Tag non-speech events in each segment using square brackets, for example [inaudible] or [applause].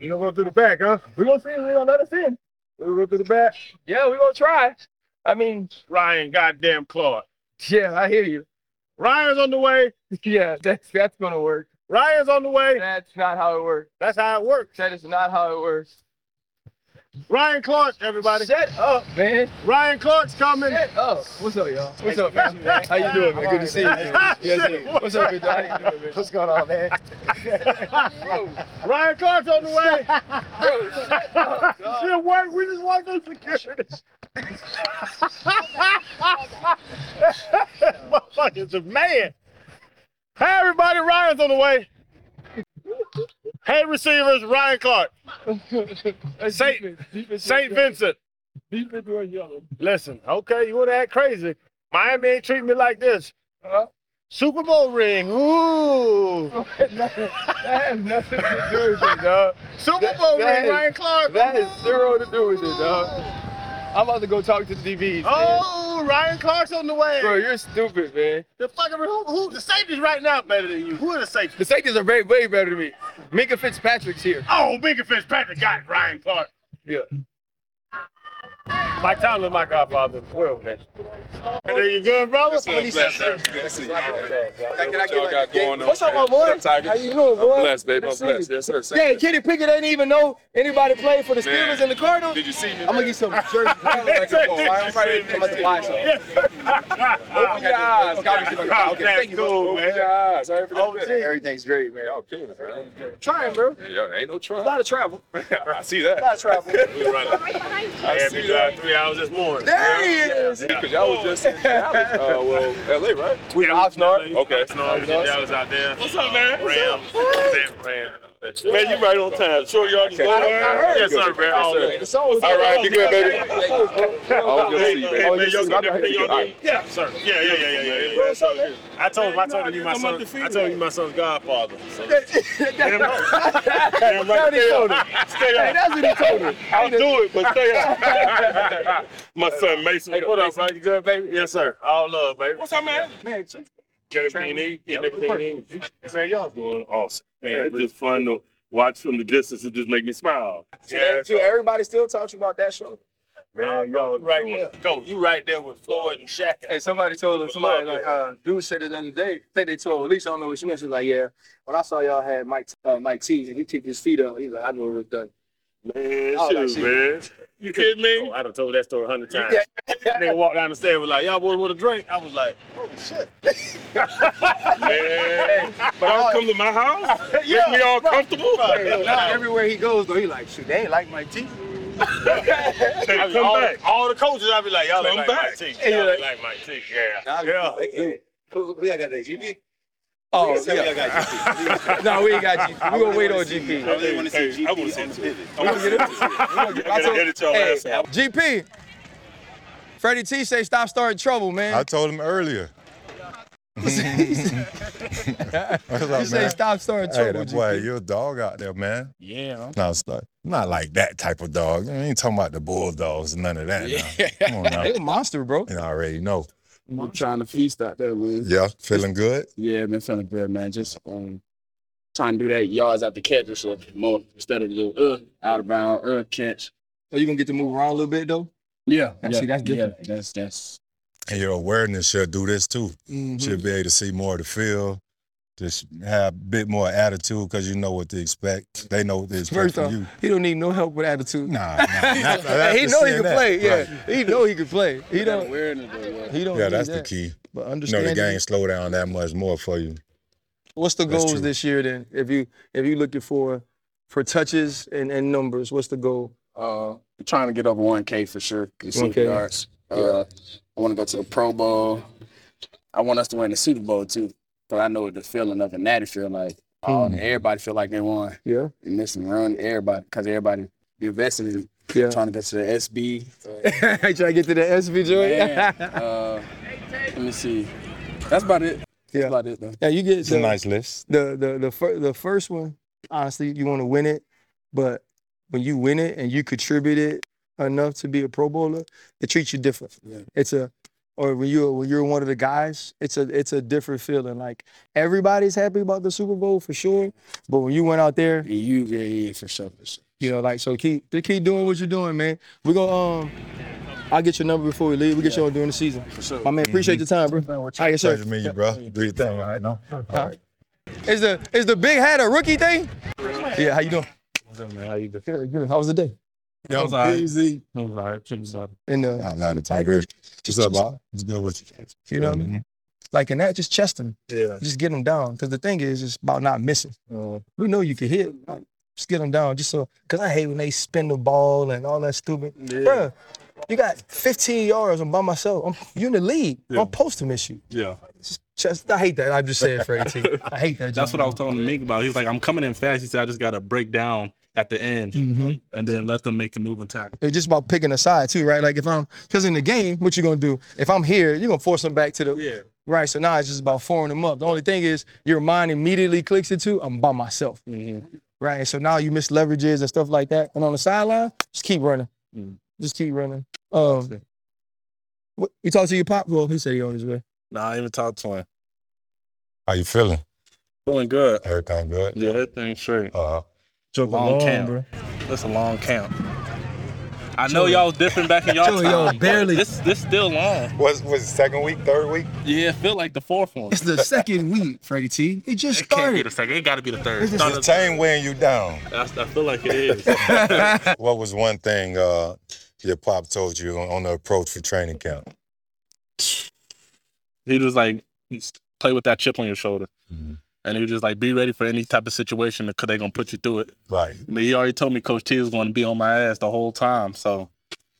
You gonna go through the back, huh? We gonna see. We gonna let us in. We gonna go through the back. Yeah, we gonna try. I mean, Ryan, goddamn Clark. yeah, I hear you. Ryan's on the way. [laughs] Yeah, that's that's gonna work. Ryan's on the way. That's not how it works. That's how it works. That is not how it works. Ryan Clark, everybody. Shut up, man. Ryan Clark's coming. Shut up. What's up, y'all? What's up, man? How you doing, man? Good to see you. Man. Yes. What's up, good How you doing, man? What's going on, man? [laughs] Ryan Clark's on the way. Bro, shut up. Shit, work. We just walked through security. Motherfucker's a man. Hey, everybody. Ryan's on the way. Hey, receivers. Ryan Clark. That's [laughs] Saint- defense. Defense St. Vincent. Defense was yellow. Listen, okay, you want to act crazy. Miami ain't treating me like this. Huh? Super Bowl ring. Ooh. [laughs] that has nothing to do with it, dog. Super That- Bowl that ring, is- Ryan Clark. That has zero to do with it, dog. I'm about to go talk to the DBs. man. Oh, Ryan Clark's on the way. Bro, you're stupid, man. The fucking who, who the safeties right now better than you. Who are the safeties? The safeties are way, way better than me. Minkah Fitzpatrick's here. Oh, Bigger Fitzpatrick got Ryan Clark. Yeah. Mike Tomlin, my godfather. Well, man. There you good, brother? What's up, blessed, man? Good to see you, man. Can I What y'all got going on? What's up, my boy? How you doing, boy? I'm blessed, baby. I'm Good to see blessed. Yes, sir. Same Yeah. Kenny Pickett didn't even know anybody played for the Steelers and the Cardinals. Did you see me? I'm gonna get some jerseys. [laughs] I'm about to buy some. Open your eyes. Got me. Oh, Okay, thank you. cool, Open your eyes. All right, for Oh, that. gee. Everything's great, man. Okay, man. Trying, bro. Yeah, ain't no trying. A lot of travel. [laughs] I see that. A lot of travel. [laughs] I see to drive three hours this morning. There he is. Because y'all was just in Dallas. Uh, well, LA, right? We in Oxnard. Okay. Oxnard, Dallas out there. What's up, man? Rams. Rams. Man, you right on time. Sure, y'all just go I heard. Yes, sir, man. All Yes, day. The song was All right, be good, baby. Hey, Always good to see you, Hey, man. man, y'all got everything y'all All. Yeah, sir. Yeah, yeah, yeah, yeah, yeah. yeah. What's up, man? I told him, I told him you my son. I told you my son's godfather. So. Damn Damn right. Damn right. he told him. Stay Hey, up. that's what he told him. I'll do it, but stay up. [laughs] my son Mason. Hey, What up, man? You good, baby? Yes, sir. All love, baby. What's up, man? Man, Get everything you need. Get everything you need. Man, y'all doing awesome. Man, it's just fun to watch from the distance. It just make me smile. yeah, so everybody still talks about that show. Man, y'all right there. Go, you right there with Floyd and Shaq. Hey, somebody told us, somebody like, uh, dude said it the other day. I think they told, at least I don't know what she meant. She was like, yeah, when I saw y'all had Mike, uh, Mike T, and he kicked his feet up, he's like, I knew it was done. Man, Oh, like, shoot, shit. man. You kidding me? Oh, I done told that story a hundred times. Yeah. Nigga walked down the stairs was like, y'all boys want a drink? I was like, oh shit. man. [laughs] But I'll come to my house. [laughs] yeah, Make me all comfortable. Hey, look, now everywhere he goes, though, he like, shoot, they ain't like Mike T. I Come be- all, back. all the coaches, I be like, y'all ain't Come like back. Mike T. Hey, Y'all like- ain't like Mike T. Yeah. Yeah. We got that GP. Oh, We yeah. got GP. no, we ain't got GP. We gonna wait on GP. I really want to see Hey, I wanna GP see on the too. pivot. I want to get it. I gotta edit your Hey, ass out. GP. Freddie T say stop starting trouble, man. I told him earlier. he [laughs] What's up, say man? stop starting Hey, trouble, that boy, GP. you're a dog out there, man. Yeah. No, it's not, not like that type of dog. I ain't talking about the bulldogs, none of that. Now. Come on now. [laughs] They a monster, bro. You already know. I'm trying to feast out there, man. Yeah, feeling good. Yeah, been feeling good, man. Just um, trying to do that yards after catch or something more instead of the uh, out of bound uh, catch. So you gonna get to move around a little bit though? Yeah, Yeah, yeah, see, that's yeah, that's that's And your awareness should do this too. Mhm. Should be able to see more of the field. Just have a bit more attitude because you know what to expect. They know what to expect First from off, you. he don't need no help with attitude. Nah, nah. [laughs] not- Hey, he know he can that. play. Yeah, Right. he know he can play. He don't. awareness. Though, yeah. He don't. Yeah, need that's the key. But understand. You know, the game slow down that much more for you. What's the That's goals true. this year then? If you if you looking for for touches and, and numbers, what's the goal? Uh, trying to get over 1K for sure. 1K. yards. Uh, I want to go to the Pro Bowl. I want us to win the Super Bowl too, because I know what the feeling of the natty feel like. Oh, Hmm. everybody feel like they won. Yeah, And this and run everybody, because everybody be invested in yeah. trying to get to the SB. [laughs] Try to get to the SB joint. [laughs] Uh, let me see. That's about it. That's Yeah. about it though. yeah, you get It's a nice list. the the the, fir- the first one. Honestly, you want to win it, but when you win it and you contribute it enough to be a Pro Bowler, it treats you different. Yeah. It's a or when you're when you're one of the guys, it's a it's a different feeling. Like everybody's happy about the Super Bowl for sure, but when you went out there, you yeah, yeah, for sure, you know, like so keep just keep doing what you're doing, man. We go um, I'll get your number before we leave. We get you on during the season. For sure. My man, appreciate your time, bro. All right, yes, sir. Pleasure to meet you, bro. Do your thing, all right? No. All right. Is the is the big hat a rookie thing? Yeah, how you doing? What's up, man? How you doing? Good, good. How was the day? Young all right. Peasy. All right, check out. In the Nah, nah, the Tiger. What's up, Bob? What's good with you? you know what I mean? Like in that, just chest him, Yeah. just get him down. Because the thing is, it's about not missing. Mm-hmm. We know you can hit. like, Just get them down, just so. Cause I hate when they spin the ball and all that stupid. yeah. Bruh, you got 15 yards. I'm by myself. I'm, you in the league. Yeah. I'm supposed to miss you. Yeah. Just, just, I hate that. I'm just saying, 18. I hate that. [laughs] That's what I was telling Mink about. He was like, I'm coming in fast. He said, I just got to break down at the end hmm and then let them make a move and tackle. It's just about picking a side too, right? Like if I'm, cause in the game, what you gonna do? If I'm here, you're gonna force them back to the Yeah. right. So now it's just about foring them up. The only thing is your mind immediately clicks it to I'm by myself, Mm-hmm. right? So now you miss leverages and stuff like that. And on the sideline, just keep running, Mhm. just keep running. Um, what, you talk to your pop? Well, he said he on his way. Nah, I even talked to him. How you feeling? Feeling good. Everything good? Yeah, everything's straight. Uh, Took a long camp. That's a long camp. I know y'all was different back in y'all Joey, time. yo, barely- This this still long. what's was it second week, third week? Yeah, it feel like the fourth one. It's the second week, Freddie T. It just It can't be started. the second. It got to be the third. It's Start It's of- the team weighing you down. That's- I feel like it is. [laughs] What was one thing uh, your pop told you on, on the approach for training camp? he was like, play with that chip on your shoulder. Mhm. And he was just like, be ready for any type of situation because they're going to put you through it. Right. I he already told me Coach T is going to be on my ass the whole time. So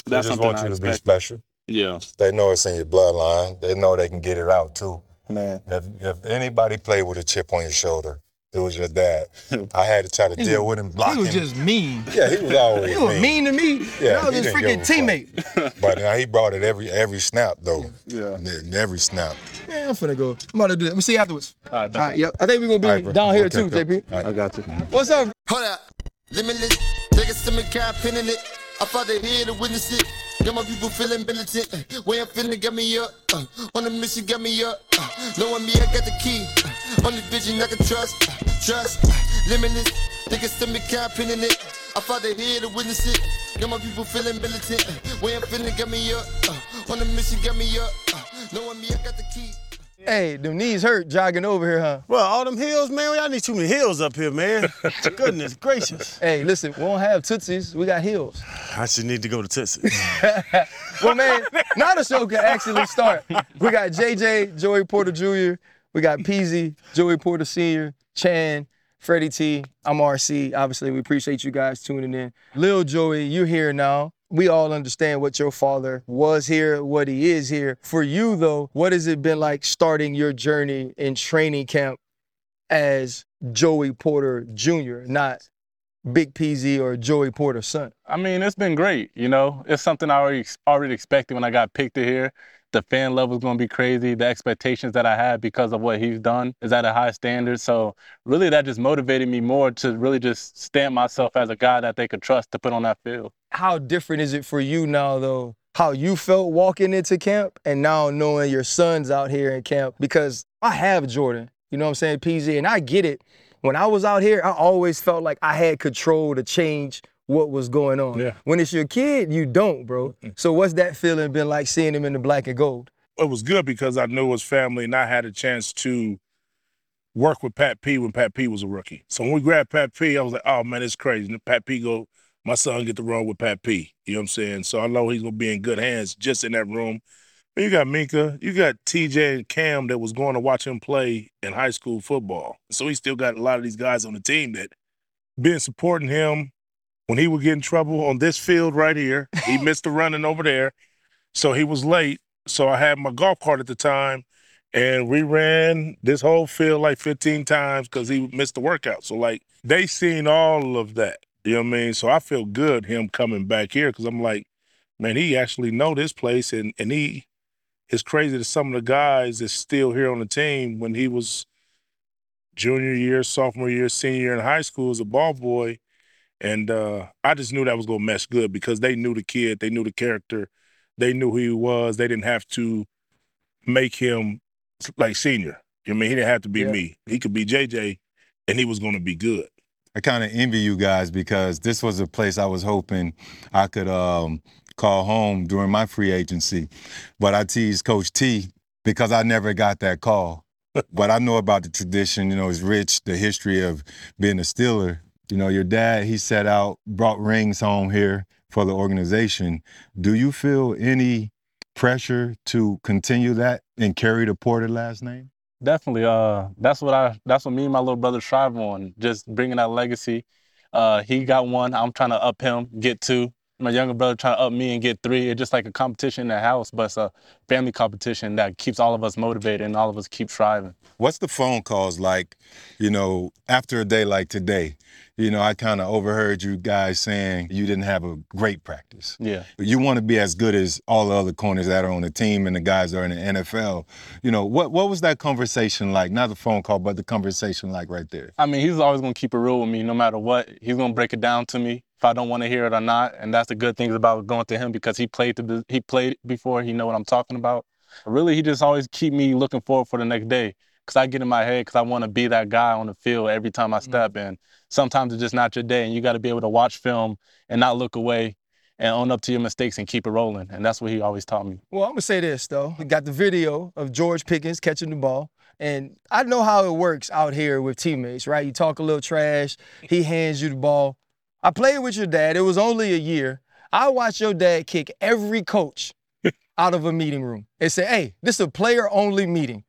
They that's just something want I you to be special. Yeah. They know it's in your bloodline. They know they can get it out too. Man. If, if anybody played with a chip on your shoulder, it was your dad. [laughs] I had to try to deal with him, block He was him. just mean. yeah, he was always [laughs] He was mean to me. Yeah, Yeah, I was his freaking give teammate. [laughs] But now he brought it every every snap though. Yeah. In Every snap. Man, I'm finna go. I'm about to do that. We'll see you afterwards. All right. All right, yep. I think we're gonna be All right, bro. down here Okay, too, okay. JP. All right. I got you. What's up? Hold up. Limitless. Take a stomach car, pinning it. I fought it here to witness it. Got my people feeling militant. Way I'm feeling got me up. Uh, on the mission got me up. Uh, knowing me, I got the key. Uh, only vision I can trust. Trust. Limitless. Take a stomach car, pinning it. I fought here to witness it. Got my people feeling militant. Way I'm feeling got me up. On the mission got me up. Knowing me, I got the key. Hey, them knees hurt jogging over here, huh? Well, all them hills, man. Y'all need too many hills up here, man. [laughs] Goodness gracious. Hey, listen, we don't have tootsies. We got heels. I should need to go to Tootsie. [laughs] Well, man, now the show can actually start. We got JJ, Joey Porter Jr., we got Peasy, Joey Porter Sr., Chan, Freddie T, I'm RC. Obviously, we appreciate you guys tuning in. Lil Joey, you're here now. We all understand what your father was here, what he is here. For you, though, what has it been like starting your journey in training camp as Joey Porter Jr., not Big PZ or Joey Porter's son? I mean, it's been great. You know, it's something I already already expected when I got picked to here. The fan love is gonna be crazy. The expectations that I had because of what he's done is at a high standard. So really, that just motivated me more to really just stamp myself as a guy that they could trust to put on that field. how different is it for you now though how you felt walking into camp and now knowing your son's out here in camp because i have jordan you know what i'm saying pz and i get it when i was out here i always felt like i had control to change what was going on Yeah. when it's your kid you don't bro so what's that feeling been like seeing him in the black and gold it was good because I knew his family and I had a chance to work with Pat P when Pat P was a rookie. So when we grabbed Pat P, I was like, oh man, it's crazy. And Pat P go, my son get to run with Pat P. You know what I'm saying? So I know he's gonna be in good hands just in that room. But you got Minkah, you got TJ and Cam that was going to watch him play in high school football. So he still got a lot of these guys on the team that been supporting him when he would get in trouble on this field right here. He [laughs] missed the running over there. So he was late. So I had my golf cart at the time, and we ran this whole field like 15 times because he missed the workout. So like they seen all of that. You know what I mean? So I feel good him coming back here because I'm like, man, he actually know this place, and and he is crazy to some of the guys that's still here on the team when he was junior year, sophomore year, senior year in high school as a ball boy. And uh, I just knew that was gonna mesh good because they knew the kid, they knew the character, they knew who he was. They didn't have to make him like senior. I mean, he didn't have to be Yeah. me. He could be JJ, and he was going to be good. I kind of envy you guys because this was a place I was hoping I could um, call home during my free agency. But I teased Coach T because I never got that call. [laughs] but I know about the tradition, you know, it's rich, the history of being a Steeler. You know, your dad, he set out, brought rings home here for the organization. Do you feel any pressure to continue that and carry the Porter last name? Definitely. Uh, that's what I. That's what me and my little brother strive on. Just bringing that legacy. Uh, he got one. I'm trying to up him, get two. My younger brother trying to up me and get three. It's just like a competition in the house, but it's a family competition that keeps all of us motivated and all of us keep striving. What's the phone calls like, you know, after a day like today? You know, I kind of overheard you guys saying you didn't have a great practice. Yeah. You want to be as good as all the other corners that are on the team and the guys that are in the NFL. You know, what what was that conversation like? Not the phone call, but the conversation like right there. I mean, he's always gonna keep it real with me, no matter what. He's gonna break it down to me if I don't want to hear it or not, and that's the good things about going to him because he played to he played before. He know what I'm talking about. Really, he just always keep me looking forward for the next day because I get in my head because I want to be that guy on the field every time I step mm-hmm. in. Sometimes it's just not your day, and you got to be able to watch film and not look away and own up to your mistakes and keep it rolling. And that's what he always taught me. Well, I'm gonna say this though. We got the video of George Pickens catching the ball. And I know how it works out here with teammates, right? You talk a little trash, he hands you the ball. I played with your dad. It was only a year. I watched your dad kick every coach [laughs] out of a meeting room and say, hey, this is a player only meeting.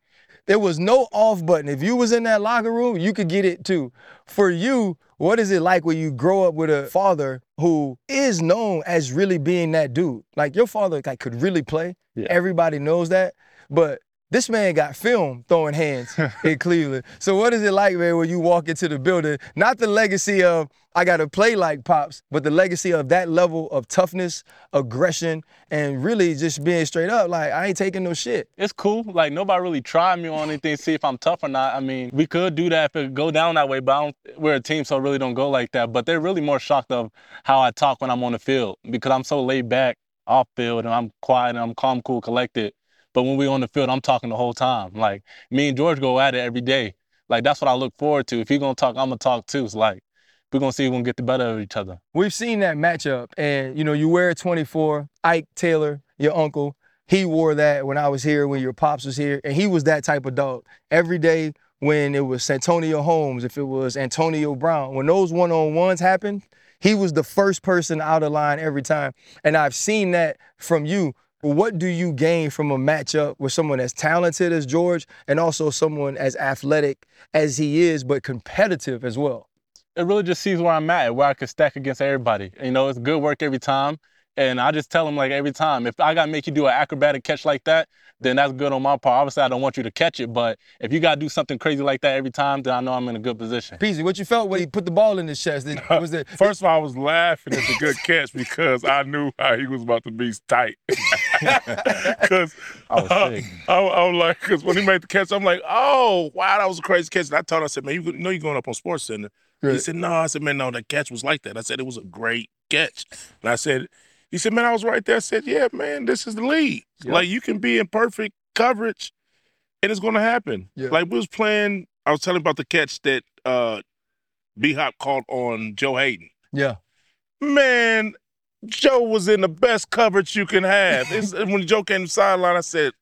There was no off button. If you was in that locker room, you could get it too. For you, what is it like when you grow up with a father who is known as really being that dude? Like your father like could really play. Yeah. Everybody knows that. But this man got film throwing hands [laughs] in Cleveland. So what is it like, man, when you walk into the building? Not the legacy of I gotta play like pops, but the legacy of that level of toughness, aggression, and really just being straight up. Like I ain't taking no shit. It's cool. Like nobody really tried me on anything, see if I'm tough or not. I mean, we could do that if it go down that way, but I don't, we're a team, so it really don't go like that. But they're really more shocked of how I talk when I'm on the field because I'm so laid back off field and I'm quiet and I'm calm, cool, collected. But when we on the field, I'm talking the whole time. Like me and George go at it every day. Like that's what I look forward to. If he gonna talk, I'm gonna talk too. It's like we're gonna see who's gonna get the better of each other. We've seen that matchup, and you know, you wear 24. Ike Taylor, your uncle, he wore that when I was here, when your pops was here, and he was that type of dog. Every day when it was Santonio Holmes, if it was Antonio Brown, when those one-on-ones happened, he was the first person out of line every time. And I've seen that from you. What do you gain from a matchup with someone as talented as George and also someone as athletic as he is, but competitive as well? it really just sees where I'm at, where I can stack against everybody. You know, it's good work every time. And I just tell them like every time, if I gotta make you do an acrobatic catch like that, then that's good on my part. Obviously, I don't want you to catch it, but if you gotta do something crazy like that every time, then I know I'm in a good position. Peasy, what you felt when he put the ball in his chest? Did- Was it [laughs] First of all, I was laughing at the good [laughs] catch because I knew how he was about to be tight. [laughs] Because I was sick. I, I was like, because when he made the catch, I'm like, oh, wow, that was a crazy catch. And I told him, I said, man, you know you're going up on Sports Center. He said, no. I said, man, no, that catch was like that. I said, it was a great catch. And I said, he said, man, I was right there. I said, yeah, man, this is the league. Yeah. Like, you can be in perfect coverage and it's going to happen. Yeah. Like, we was playing, I was telling about the catch that uh, B-Hop caught on Joe Haden. Yeah. Man, Joe was in the best coverage you can have. [laughs] It's, when Joe came to the sideline, I said,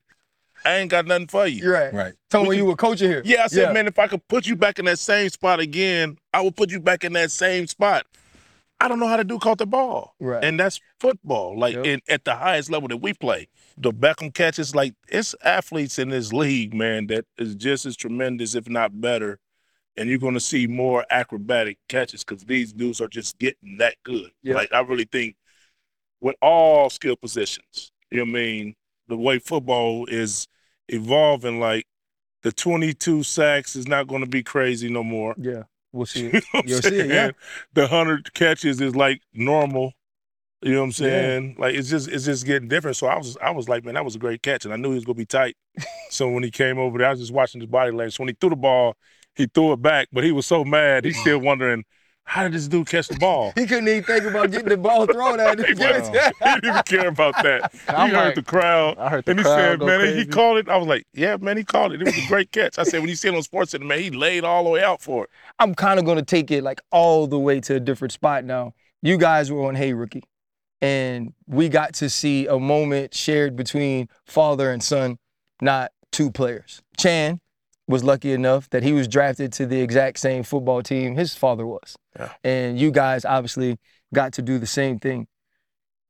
I ain't got nothing for you. Right. Right. Tell me when can- you were coaching here. Yeah, I said, Yeah. man, if I could put you back in that same spot again, I will put you back in that same spot. I don't know how to do caught the ball. Right. And that's football, like Yep. in, at the highest level that we play. The Beckham catches, like it's athletes in this league, man, that is just as tremendous, if not better. And you're going to see more acrobatic catches because these dudes are just getting that good. Yeah. Like I really think with all skill positions, you know what I mean? The way football is evolving, like the 22 sacks is not going to be crazy no more. Yeah. We'll see [laughs] You it. know You'll see it, yeah. The 100 catches is like normal. You know what I'm Yeah. saying? Like it's just it's just getting different. So I was I was like, man, that was a great catch, and I knew he was gonna be tight. [laughs] so when he came over there, I was just watching his body language. So when he threw the ball, he threw it back, but he was so mad, he's still wondering how did this dude catch the ball? [laughs] He couldn't even think about getting the ball thrown at him. he didn't even care about that. I'm he heard like- the crowd. I heard the and he said, man, crazy. he called it. I was like, yeah, man, he called it. It was a great catch. I said, when you see it on Sports Center, man, he laid all the way out for it. I'm kind of going to take it like all the way to a different spot now. You guys were on Hey Rookie, and we got to see a moment shared between father and son, not two players. Chan was lucky enough that he was drafted to the exact same football team his father was. Yeah. And you guys obviously got to do the same thing.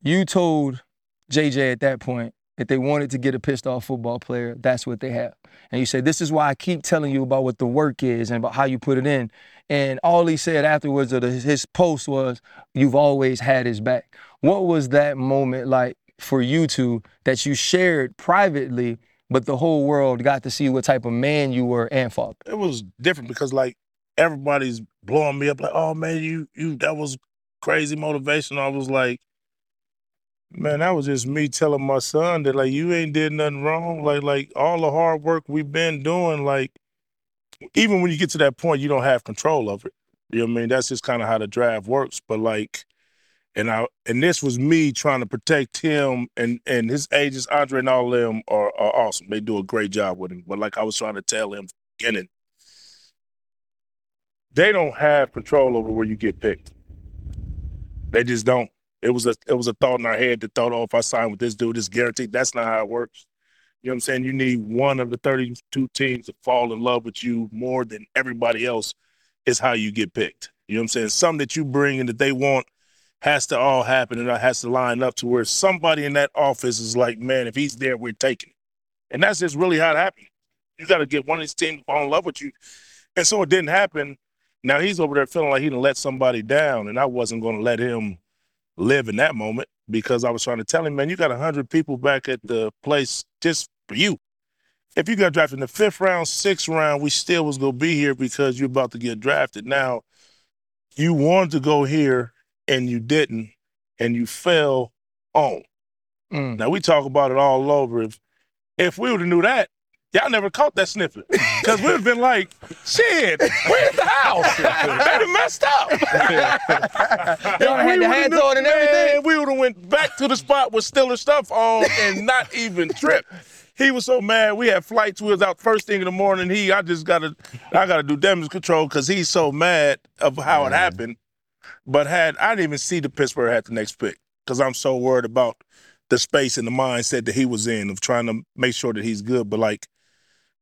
You told JJ at that point if they wanted to get a pissed off football player, that's what they have. And you say, This is why I keep telling you about what the work is and about how you put it in. And all he said afterwards his post was, You've always had his back. What was that moment like for you two that you shared privately, but the whole world got to see what type of man you were and father? It was different because like everybody's blowing me up like, oh man, you you that was crazy motivation. I was like, man, that was just me telling my son that like you ain't did nothing wrong. Like like all the hard work we've been doing, like even when you get to that point, you don't have control of it. You know what I mean? That's just kind of how the draft works. But like, and I and this was me trying to protect him and and his agents, Andre and all of them are, are awesome. They do a great job with him. But like I was trying to tell him, beginning, they don't have control over where you get picked. They just don't. It was a it was a thought in our head that thought, oh, if I sign with this dude, it's guaranteed. That's not how it works. You know what I'm saying? You need one of the 32 teams to fall in love with you more than everybody else is how you get picked. You know what I'm saying? Something that you bring and that they want has to all happen and it has to line up to where somebody in that office is like, man, if he's there, we're taking it. And that's just really how it happened. You got to get one of these teams to fall in love with you. And so it didn't happen. Now he's over there feeling like he didn't let somebody down, and I wasn't going to let him live in that moment because I was trying to tell him, man, you got hundred people back at the place just for you. If you got drafted in the fifth round, sixth round, we still was gonna be here because you're about to get drafted. Now, you wanted to go here and you didn't, and you fell on. Mm. Now we talk about it all over. If if we would have knew that, y'all never caught that sniffing. Because we'd have been like, shit, where's the house? they done messed up. [laughs] Y'all had the hats on and everything? Man, we would have went back to the spot with still stuff on and not even trip. He was so mad. We had flights. We was out first thing in the morning. He, I just gotta, I gotta do damage control because he's so mad of how it happened. But had I didn't even see the Pittsburgh had the next pick because I'm so worried about the space and the mindset that he was in of trying to make sure that he's good. But like,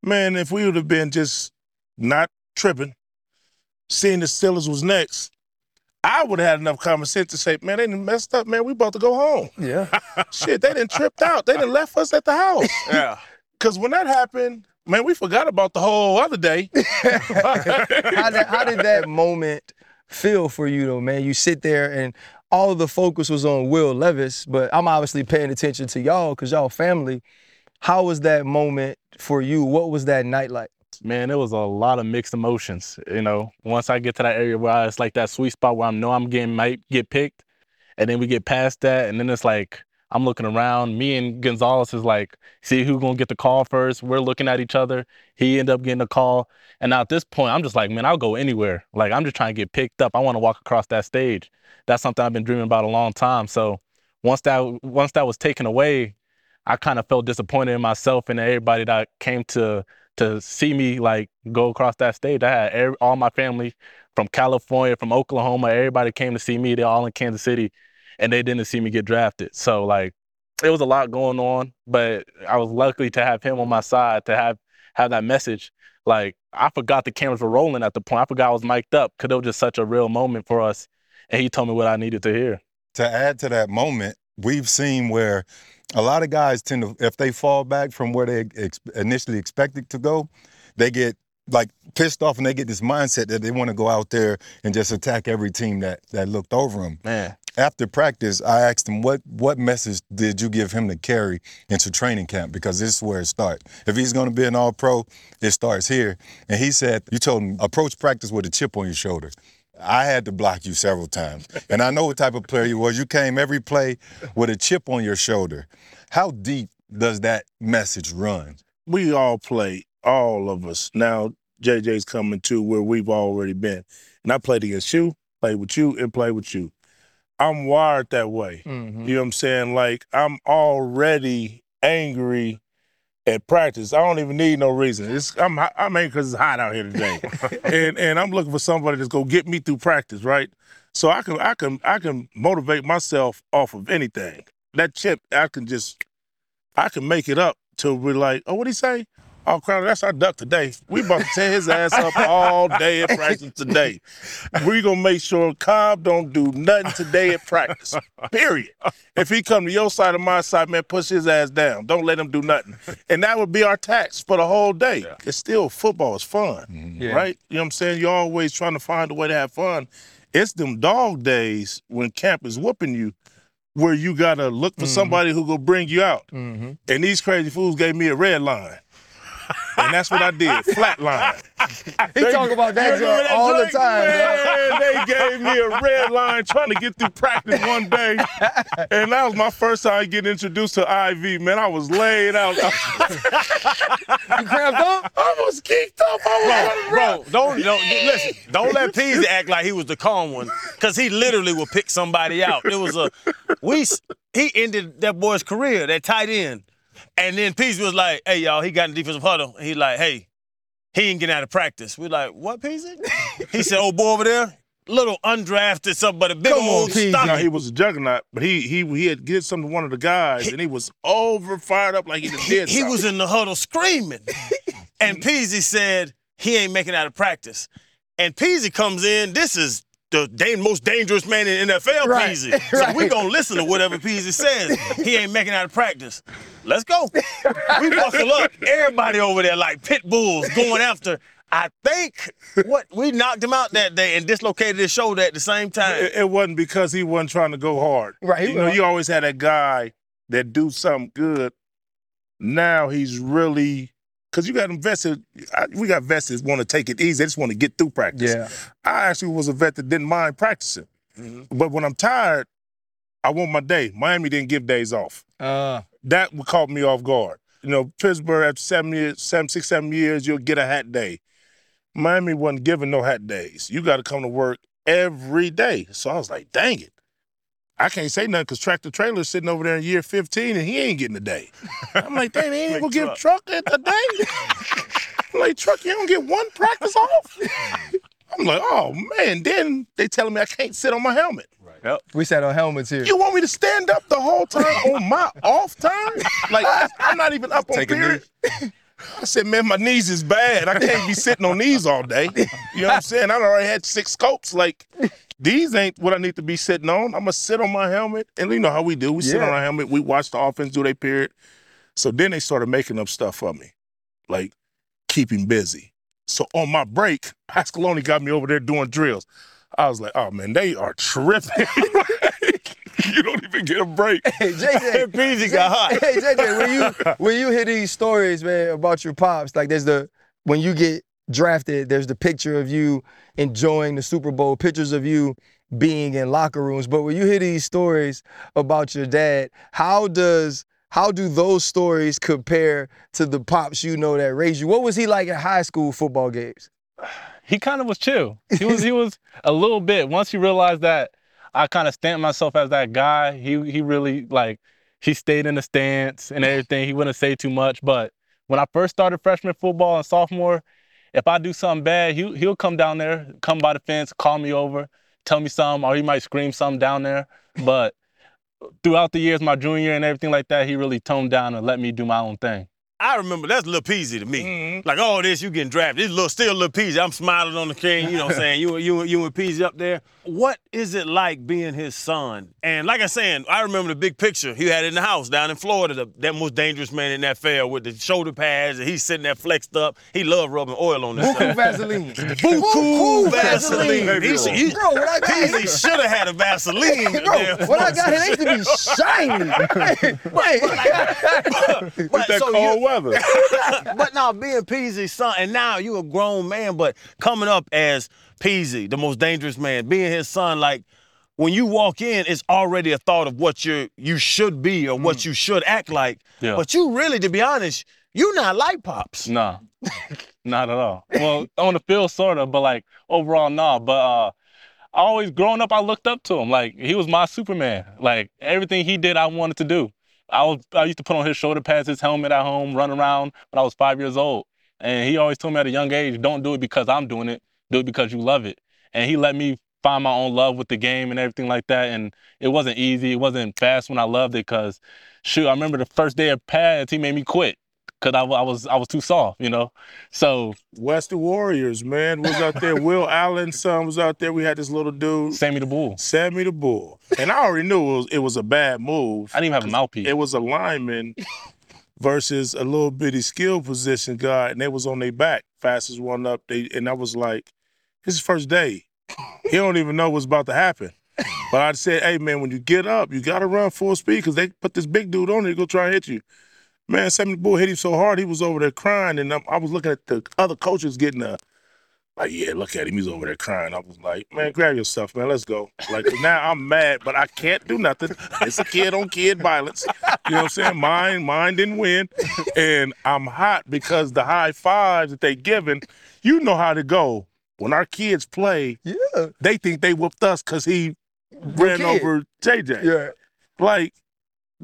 man, if we would have been just not tripping, seeing the Steelers was next, I would have had enough common sense to say, man, they done messed up, man. We about to go home. Yeah. [laughs] Shit, they didn't tripped out. They didn't left us at the house. [laughs] Yeah. Cause when that happened, man, we forgot about the whole other day. [laughs] how, did, how did that moment feel for you though, man? You sit there and all of the focus was on Will Levis, but I'm obviously paying attention to y'all because y'all family. How was that moment for you? What was that night like? man, it was a lot of mixed emotions. You know, once I get to that area where I, it's like that sweet spot where I know I'm getting might get picked, and then we get past that, and then it's like I'm looking around. Me and Gonzalez is like, see who's gonna get the call first. We're looking at each other. He ended up getting a call, and now at this point, I'm just like, man, I'll go anywhere. Like I'm just trying to get picked up. I want to walk across that stage. That's something I've been dreaming about a long time. So once that once that was taken away, I kind of felt disappointed in myself and everybody that came to to see me like go across that stage. I had every, all my family from California, from Oklahoma, everybody came to see me. They're all in Kansas City, and they didn't see me get drafted. So like, it was a lot going on, but I was lucky to have him on my side to have have that message. Like I forgot the cameras were rolling at the point. I forgot I was mic'd up because it was just such a real moment for us, and he told me what I needed to hear. to add to that moment, we've seen where a lot of guys tend to, if they fall back from where they ex- initially expected to go, they get like pissed off and they get this mindset that they want to go out there and just attack every team that that looked over them. Man, After practice, I asked him what what message did you give him to carry into training camp because this is where it starts. If he's going to be an All-Pro, it starts here. And he said, you told him approach practice with a chip on your shoulder. I had to block you several times. And I know what type of player you was. You came every play with a chip on your shoulder. How deep does that message run? we all play, all of us. Now JJ's coming to where we've already been. And I played against you, played with you and play with you. I'm wired that way. Mhm. You know what I'm saying? Like I'm already angry at practice. I don't even need no reason. It's I'm I'm angry because it's hot out here today, [laughs] and and I'm looking for somebody that's gonna get me through practice, right? So I can I can I can motivate myself off of anything. That chip, I can just I can make it up till we're like, oh, what he say? Oh, Crowder, that's our duck today. We about to tear his ass up all day at practice today. We gonna make sure Cobb don't do nothing today at practice. Period. If he come to your side or my side, man, push his ass down. Don't let him do nothing. And that would be our tax for the whole day. It's still football. It's fun, Yeah. right? You know what I'm saying? You're always trying to find a way to have fun. It's them dog days when camp is whooping you, where you gotta look for somebody who will bring you out. Mhm. And these crazy fools gave me a red line. And that's what I did, Flatline. He talk about that You remember joint all the time. dog. Man, they gave me a red line trying to get through practice one day. And that was my first time getting introduced to IV. Man, I was laid out. You cramped up? [laughs] I was geeked up. I was Bro, don't, don't listen. Don't let [laughs] Peasy act like he was the calm one, cause he literally will pick somebody out. It was a we. He ended that boy's career, that tight end, and then Peasy was like, "Hey y'all, he got in the defensive huddle. He like, hey, he ain't getting out of practice." We like, "What, Peasy?" He said, "Oh boy over there, little undrafted, something but a big Come on, old Peasy. stomach." No, he was a juggernaut, but he he he had did something to one of the guys, and he was over fired up like he did he something. was in the huddle screaming. and Peasy said he ain't making out of practice. And Peasy comes in. This is the da- most dangerous man in NFL, Right, Peasy. [laughs] So right. we gonna listen to whatever Peasy says. He ain't making out of practice. Let's go. [laughs] We buckle up. Everybody over there like pit bulls going after. I think what we knocked him out that day and dislocated his shoulder at the same time. It, it wasn't because he wasn't trying to go hard. Right, You know, you always had a guy that do something good. Now he's really because you got invested. I- We got vets that want to take it easy. They just want to get through practice. Yeah. I actually was a vet that didn't mind practicing, but when I'm tired, I want my day. Miami didn't give days off. Uh, That caught me off guard. You know, Pittsburgh after seven years, seven, six, seven years, you'll get a hat day. Miami wasn't giving no hat days. You got to come to work every day. So I was like, dang it. I can't say nothing because Tractor Trailer's sitting over there in year 15 and he ain't getting a day. I'm like, dang, they [laughs] ain't gonna give Truck a a day? [laughs] I'm like, Truck, you don't get one practice off? I'm like, oh man. Then they telling me I can't sit on my helmet. we sat on helmets here. You want me to stand up the whole time on my [laughs] off time? Like I'm not even up on Take a period. I said, man, my knees is bad. I can't be sitting on these all day. You know what I'm saying? I already had six scopes. Like these ain't what I need to be sitting on. I'm gonna sit on my helmet, and you know how we do. We sit on our helmet. We watch the offense do their period. So then they started making up stuff for me, like keeping busy. So on my break, [laughs] Pasqualoni got me over there doing drills. I was like, oh man, they are tripping. [laughs] you don't even get a break. [laughs] Hey, JJ. Peasy got hot. Hey JJ, when you when you hear these stories, man, about your pops, like there's the when you get drafted, there's the picture of you enjoying the Super Bowl, pictures of you being in locker rooms. But when you hear these stories about your dad, how does how do those stories compare to the pops you know that raised you? What was he like at high school football games? [sighs] he kind of was chill. He was he was a little bit. Once he realized that I kind of stamped myself as that guy, he he really like he stayed in the stance and everything. He wouldn't say too much. But when I first started freshman football and sophomore, if I do something bad, he he'll come down there, come by the fence, call me over, tell me something, or he might scream something down there. But throughout the years, my junior and everything like that, he really toned down and let me do my own thing. I remember that's Lil Peasy to me. Mm-hmm. Like all this, you getting drafted. This little still Lil Peasy. I'm smiling on the king, you know what I'm saying? You you you and Peasy up there. What is it like being his son? And like I saying, I remember the big picture he had in the house down in Florida, the, that most dangerous man in that fair with the shoulder pads, and he's sitting there flexed up. He loved rubbing oil on this. Buku Vaseline. Buku Vaseline. Vaseline. He, he, Bro, what I got Peasy should have had a Vaseline. Bro, what I got here they used to be shiny. [laughs] Wait, But [laughs] It's that so cold you- weather. [laughs] but now being Peasy's son, and now you a grown man, but coming up as Peasy, the most dangerous man, being his son, like when you walk in, it's already a thought of what you you should be or what you should act like. Yeah. But you really, to be honest, you not like pops. Nah, not at all. Well, on the field, sort of, but like overall, nah. But uh, I always growing up, I looked up to him. Like he was my Superman. Like everything he did, I wanted to do. I was I used to put on his shoulder pads, his helmet at home, run around when I was five years old. And he always told me at a young age, don't do it because I'm doing it. Do it because you love it. And he let me find my own love with the game and everything like that. And it wasn't easy. It wasn't fast when I loved it because, shoot, I remember the first day of pads, he made me quit because I, I was I was too soft, you know. So Western Warriors, man, was out there. Will [laughs] Allen's son was out there. We had this little dude, Sammy the Bull. Sammy the Bull, and I already knew it was, it was a bad move. I didn't even have a mouthpiece. It was a lineman versus a little bitty skill position guy, and they was on their back, fastest one up. They and I was like, "This is first day. He don't even know what's about to happen." But I said, "Hey man, when you get up, you gotta run full speed because they put this big dude on there to go try and hit you." Man, Sammy Bull hit him so hard he was over there crying, and I, I was looking at the other coaches getting a like, yeah, look at him, he's over there crying. I was like, man, grab yourself, man, let's go. Like now I'm mad, but I can't do nothing. It's a kid on kid violence. You know what I'm saying? Mine, mine didn't win, and I'm hot because the high fives that they giving, you know how to go. When our kids play, Yeah. they think they whooped us because he ran over JJ. Yeah. Like,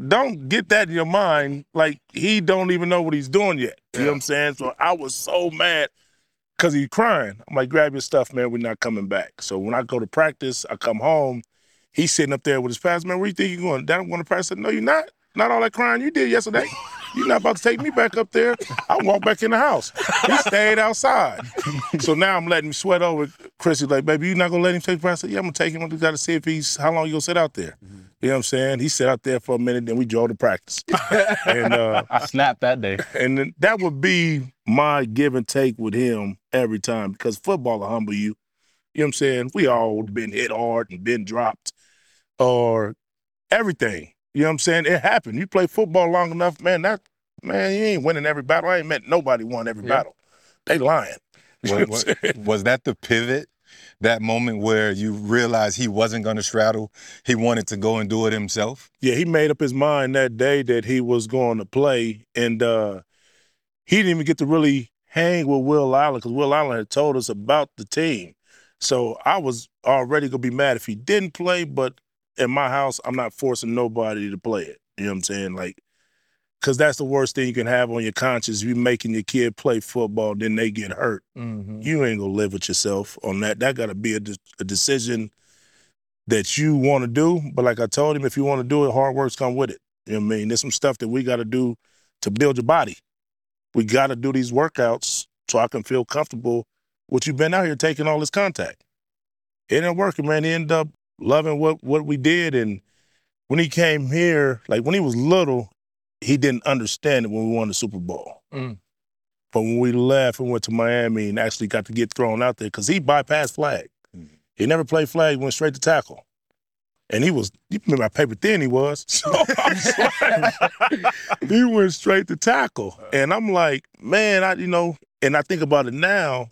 don't get that in your mind. Like, he don't even know what he's doing yet. You know what I'm saying? So I was so mad because he's crying. I'm like, grab your stuff, man. We're not coming back. So when I go to practice, I come home. He's sitting up there with his pass. Man, where you think you're going? Dad, I'm going to practice. I said, no, you're not. Not all that crying you did yesterday. You're not about to take me back up there. I walk back in the house. He stayed outside. So now I'm letting him sweat over. Chrissy like, baby, you're not gonna let him take practice? I said, yeah, I'm gonna take him. We gotta see if he's how long you gonna sit out there. Mm-hmm. You know what I'm saying? He sat out there for a minute, then we drove to practice. [laughs] and uh, I snapped that day. and then that would be my give and take with him every time because football will humble you. You know what I'm saying? We all been hit hard and been dropped or everything. You know what I'm saying? It happened. You play football long enough, man, that man, you ain't winning every battle. I ain't met nobody won every Yeah. battle. They lying. [laughs] You know Was, what I'm was, saying? was that the pivot? That moment where you realized he wasn't going to straddle, he wanted to go and do it himself. Yeah, he made up his mind that day that he was going to play, and uh, he didn't even get to really hang with Will Allen because Will Allen had told us about the team. So I was already gonna be mad if he didn't play, but in my house, I'm not forcing nobody to play it. You know what I'm saying? Like, because that's the worst thing you can have on your conscience. You making your kid play football, then they get hurt. Mm-hmm. You ain't gonna live with yourself on that. That got to be a, de- a decision that you want to do. But like I told him, if you want to do it, hard work's come with it. You know what I mean? There's some stuff that we got to do to build your body. We got to do these workouts so I can feel comfortable with you been out here taking all this contact. It ain't working, man. He ended up loving what what we did, and when he came here, like when he was little, he didn't understand it when we won the Super Bowl. Mm. But when we left and went to Miami and actually got to get thrown out there, because he bypassed flag. He never played flag, went straight to tackle. And he was, you remember how paper thin he was. [laughs] So I'm like, he went straight to tackle. And I'm like, man, I, you know, and I think about it now,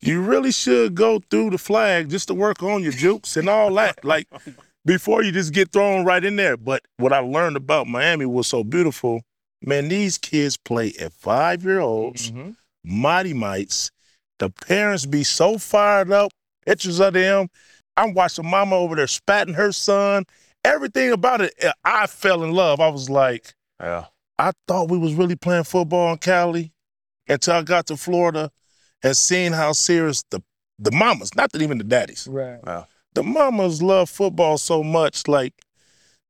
you really should go through the flag just to work on your jukes and all that. Like [laughs] before you just get thrown right in there. But what I learned about Miami was so beautiful. Man, these kids play at five year olds, Mm-hmm. mighty mites. The parents be so fired up, pictures of them. I'm watching mama over there spatting her son. Everything about it, eh, I fell in love. I was like, Yeah. I thought we was really playing football in Cali until I got to Florida and seen how serious the the mamas, not that even the daddies, Right. The mamas love football so much. Like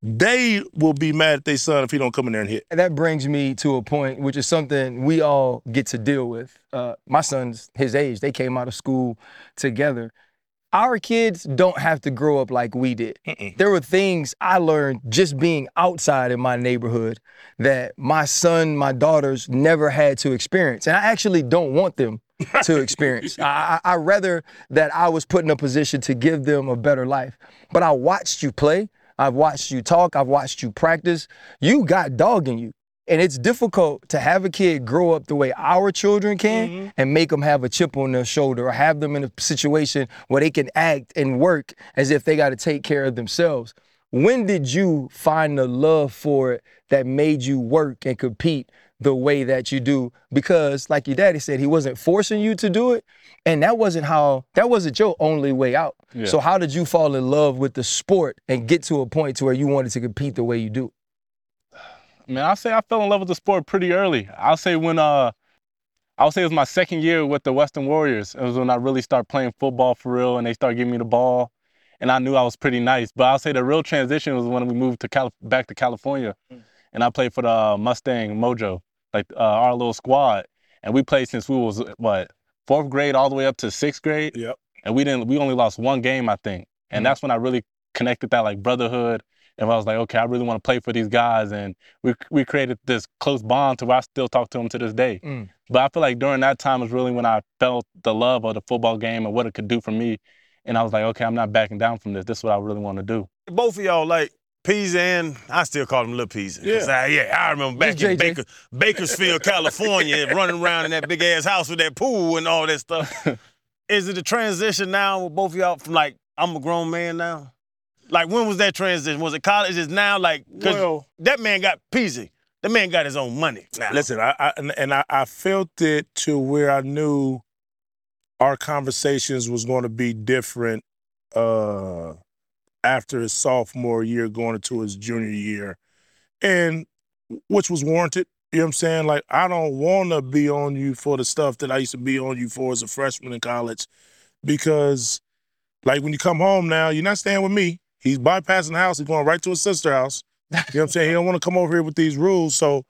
they will be mad at their son if he don't come in there and hit. And that brings me to a point, which is something we all get to deal with. Uh, my son's his age; they came out of school together. Our kids don't have to grow up like we did. Mm-mm. There were things I learned just being outside in my neighborhood that my son, my daughters never had to experience, and I actually don't want them to experience. I, I [laughs] rather that I was put in a position to give them a better life. But I watched you play. I've watched you talk. I've watched you practice. You got dog in you. And it's difficult to have a kid grow up the way our children can mm-hmm. and make them have a chip on their shoulder or have them in a situation where they can act and work as if they got to take care of themselves. When did you find the love for it that made you work and compete the way that you do because like your daddy said he wasn't forcing you to do it and that wasn't how that wasn't your only way out Yeah. so how did you fall in love with the sport and get to a point to where you wanted to compete the way you do Man, I'll say I fell in love with the sport pretty early. I'll say when uh I'll say it was my second year with the Western Warriors. It was when I really started playing football for real and they started giving me the ball. And I knew I was pretty nice. But I'll say the real transition was when we moved to Cali- back to California. And I played for the uh, Mustang Mojo, like uh, our little squad. And we played since we was what, fourth grade all the way up to sixth grade. Yep. And we didn't we only lost one game, I think. And that's when I really connected that like brotherhood. And I was like, okay, I really want to play for these guys. And we we created this close bond to where I still talk to them to this day. Mm. But I feel like during that time was really when I felt the love of the football game and what it could do for me. And I was like, okay, I'm not backing down from this. This is what I really want to do. Both of y'all like Peasy and I still call him Little Peasy. Yeah. I, yeah, I remember back Just in JJ. Baker, Bakersfield, California, [laughs] running around in that big ass house with that pool and all that stuff. [laughs] Is it a transition now with both of y'all from like I'm a grown man now? Like when was that transition? Was it college? Is now like 'cause Well, that man got Peasy. That man got his own money now. Listen, I, I and, and I, I felt it to where I knew our conversations was going to be different uh, after his sophomore year, going into his junior year, and which was warranted. You know what I'm saying? Like, I don't want to be on you for the stuff that I used to be on you for as a freshman in college, because, like, when you come home now, you're not staying with me. He's bypassing the house. He's going right to his sister's house. You know what I'm saying? He don't want to come over here with these rules. So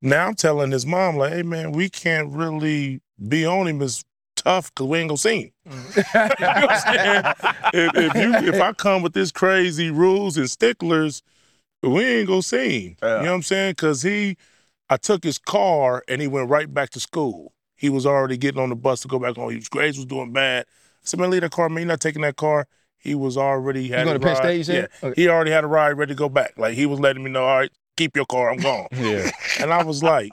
now I'm telling his mom, like, hey man, we can't really be on him as tough because we ain't gonna see him. [laughs] you know what I'm? If, if you if I come with this crazy rules and sticklers, we ain't gonna see him. You know what I'm saying? Cause he I took his car and he went right back to school. He was already getting on the bus to go back home. His grades was doing bad. I said, man, leave that car, man. You're not taking that car. He was already had going a to ride. State, you said? Yeah, Okay. he already had a ride ready to go back. Like he was letting me know, all right, keep your car, I'm gone. [laughs] Yeah. And I was like,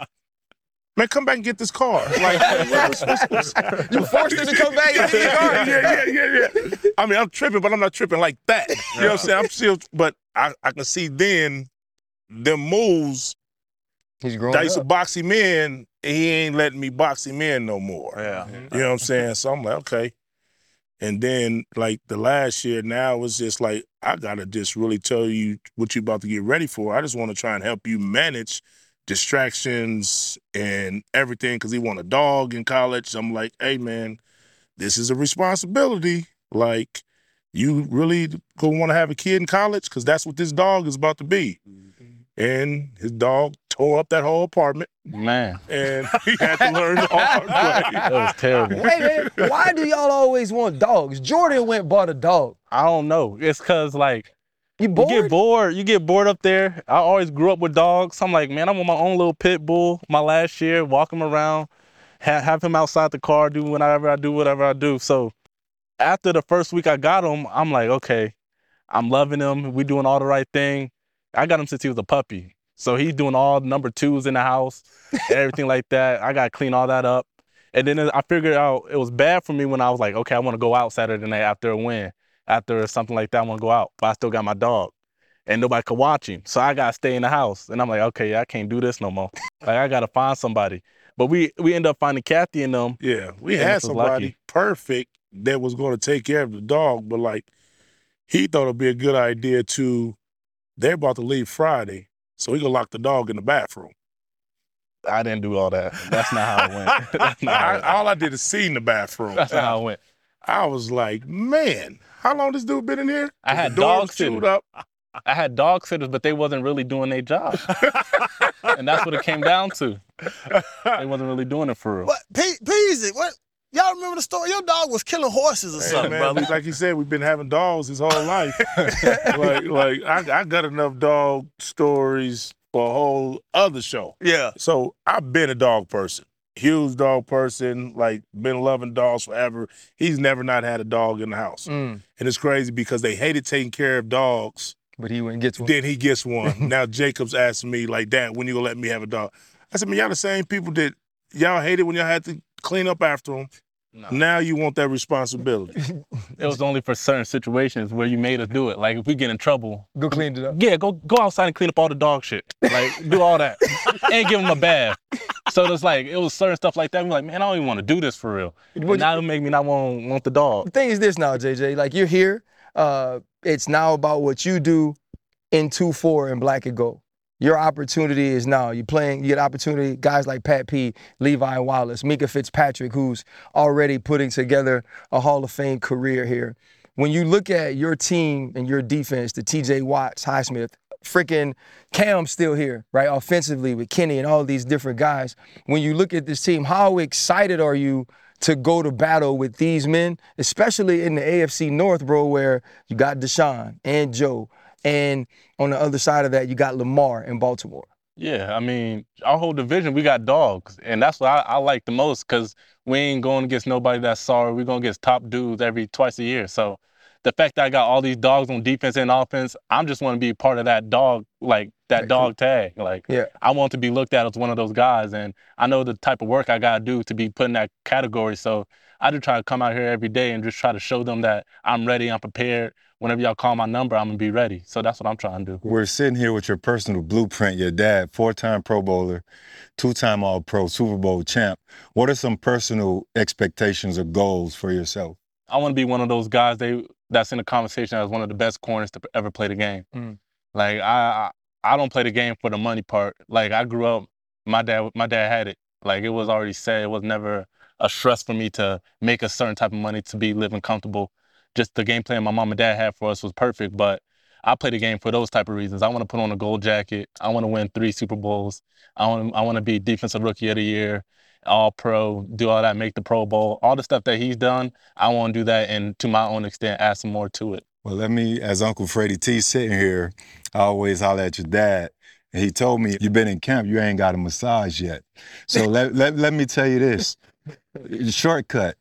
man, come back and get this car. Like, [laughs] you forced him to come back and get your car yeah, yeah, yeah, yeah. I mean, I'm tripping, but I'm not tripping like that. You know what I'm saying? I'm still, but I, I can see then them moves. he's growing that I used to box him in, and he ain't letting me box him in no more. Yeah. Mm-hmm. You know what I'm saying? So I'm like, okay. And then like the last year, now it's just like I gotta just really tell you what you're about to get ready for. I just want to try and help you manage distractions and everything because he want a dog in college. I'm like, hey man, this is a responsibility. Like, you really gonna want to have a kid in college because that's what this dog is about to be. And his dog tore up that whole apartment, Man, and he had to learn the hard [laughs] way. that was terrible. Hey man, why do y'all always want dogs? Jordan went and bought a dog. I don't know. It's cause like You you get bored. You get bored up there. I always grew up with dogs. So I'm like, man, I want my own little pit bull. My last year, walk him around, have, have him outside the car, do whatever I do, whatever I do. So after the first week I got him, I'm like, okay, I'm loving him. We doing all the right thing. I got him since he was a puppy. So he's doing all number twos in the house, and everything like that. I got to clean all that up. And then I figured out it was bad for me when I was like, okay, I want to go out Saturday night after a win after something like that, I want to go out, but I still got my dog, and nobody could watch him, so I gotta stay in the house. And I'm like, okay, I can't do this no more. like I gotta find somebody. But we we end up finding Kathy and them. Yeah, we had somebody lucky. perfect that was going to take care of the dog, but like he thought it'd be a good idea to. They're about to leave Friday, so he gonna lock the dog in the bathroom. I didn't do all that. That's not how it went. [laughs] That's not I, all I did is see in the bathroom. that's not how it went. I was like, man, how long this dude been in here? I had The dog chewed sitters. up. I had dog sitters, but they wasn't really doing their job, [laughs] and that's what it came down to. They wasn't really doing it for real. What Pe- Peasy? What y'all remember the story? Your dog was killing horses or Hey, something, man, brother. like he said, we've been having dogs his whole life. [laughs] like, like I, I got enough dog stories for a whole other show. Yeah. So I've been a dog person, huge dog person, like been loving dogs forever. He's never not had a dog in the house. Mm, And it's crazy because they hated taking care of dogs. but he wouldn't get to him. Then he gets one. [laughs] now Jacob's asking me, like, Dad, when you gonna let me have a dog? I said, man, y'all the same people that y'all hated when y'all had to clean up after them. Now you want that responsibility. [laughs] It was only for certain situations where you made us do it. Like if we get in trouble, Go clean it up. yeah, go go outside and clean up all the dog shit. Like do all that [laughs] and give them a bath. So it's like it was certain stuff like that. I'm like, man, I don't even want to do this for real. Would And now it make me not want want the dog. The thing is this now, JJ. Like you're here. Uh, it's now about what you do in two four and black and gold. Your opportunity is now. You're playing. You get opportunity. Guys like Pat P, Levi Wallace, Minkah Fitzpatrick, who's already putting together a Hall of Fame career here. When you look at your team and your defense, the T.J. Watts, Highsmith, freaking Cam's still here, right? Offensively with Kenny and all these different guys. When you look at this team, how excited are you to go to battle with these men, especially in the AFC North, bro, where you got Deshaun and Joe, and on the other side of that, you got Lamar in Baltimore. Yeah, I mean, our whole division, we got dogs, and that's what I, I like the most because we ain't going against nobody that's sorry. We're going against top dudes every twice a year. So the fact that I got all these dogs on defense and offense, I'm just want to be part of that dog, like that Right. dog tag. Like Yeah. I want to be looked at as one of those guys, and I know the type of work I gotta do to be put in that category. So I just try to come out here every day and just try to show them that I'm ready, I'm prepared. Whenever y'all call my number, I'm gonna be ready. So that's what I'm trying to do. We're sitting here with your personal blueprint. Your dad, four-time Pro Bowler, two-time All-Pro, Super Bowl champ. What are some personal expectations or goals for yourself? I want to be one of those guys they that's in the conversation as one of the best corners to ever play the game. Mm. Like I, I don't play the game for the money part. Like I grew up, my dad my dad had it. Like it was already said. It was never a stress for me to make a certain type of money to be living comfortable. Just the game plan my mom and dad had for us was perfect. But I play the game for those type of reasons. I want to put on a gold jacket. I want to win three Super Bowls. I want I want to be defensive rookie of the year, all pro, do all that, make the Pro Bowl, all the stuff that he's done. I want to do that and to my own extent add some more to it. Well, let me, as Uncle Freddie T sitting here, I always holler at your dad. And he told me, you've been in camp, you ain't got a massage yet. So [laughs] let, let, let me tell you this. Shortcut.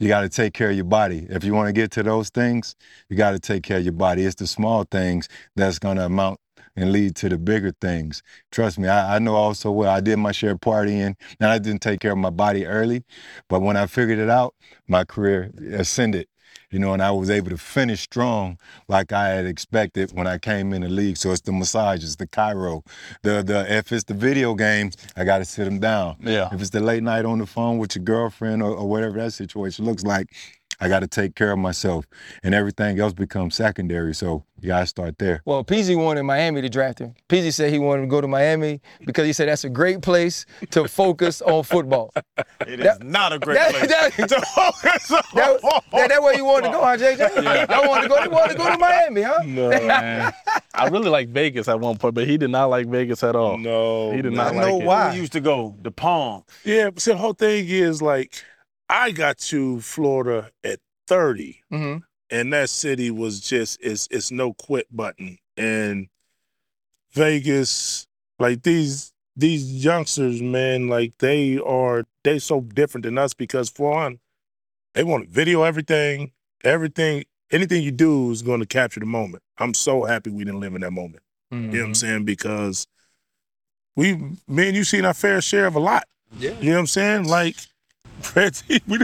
You got to take care of your body. If you want to get to those things, you got to take care of your body. It's the small things that's going to amount and lead to the bigger things. Trust me, I, I know also well. I did my share of partying, and I didn't take care of my body early. But when I figured it out, my career ascended you know, and I was able to finish strong like I had expected when I came in the league. So it's the massages, the chiro, the the if it's the video games, I got to sit them down. Yeah. If it's the late night on the phone with your girlfriend or, or whatever that situation looks like, I got to take care of myself, and everything else becomes secondary. So you got to start there. Well, PZ wanted Miami to draft him. PZ said he wanted to go to Miami because he said that's a great place to focus on football. [laughs] It is That- not a great that- place. that- [laughs] to focus on. That, that, that way you wanted to go, huh, JJ? [laughs] Y'all wanted to go. They wanted to go to Miami, huh? No, man. I really like Vegas at one point, but he did not like Vegas at all. No, He did not I like know it. why. We used to go the Palm. Yeah, but see, the whole thing is like, I got to Florida at 30, Mm-hmm. and that city was just it's it's no quit button. And Vegas, like these these youngsters, man, like they are they so different than us because for one, they want to video everything, everything, anything you do is going to capture the moment. I'm so happy we didn't live in that moment. You know what I'm saying? Because we, me and you, seen our fair share of a lot. Yeah. You know what I'm saying? Like, Reggie, we,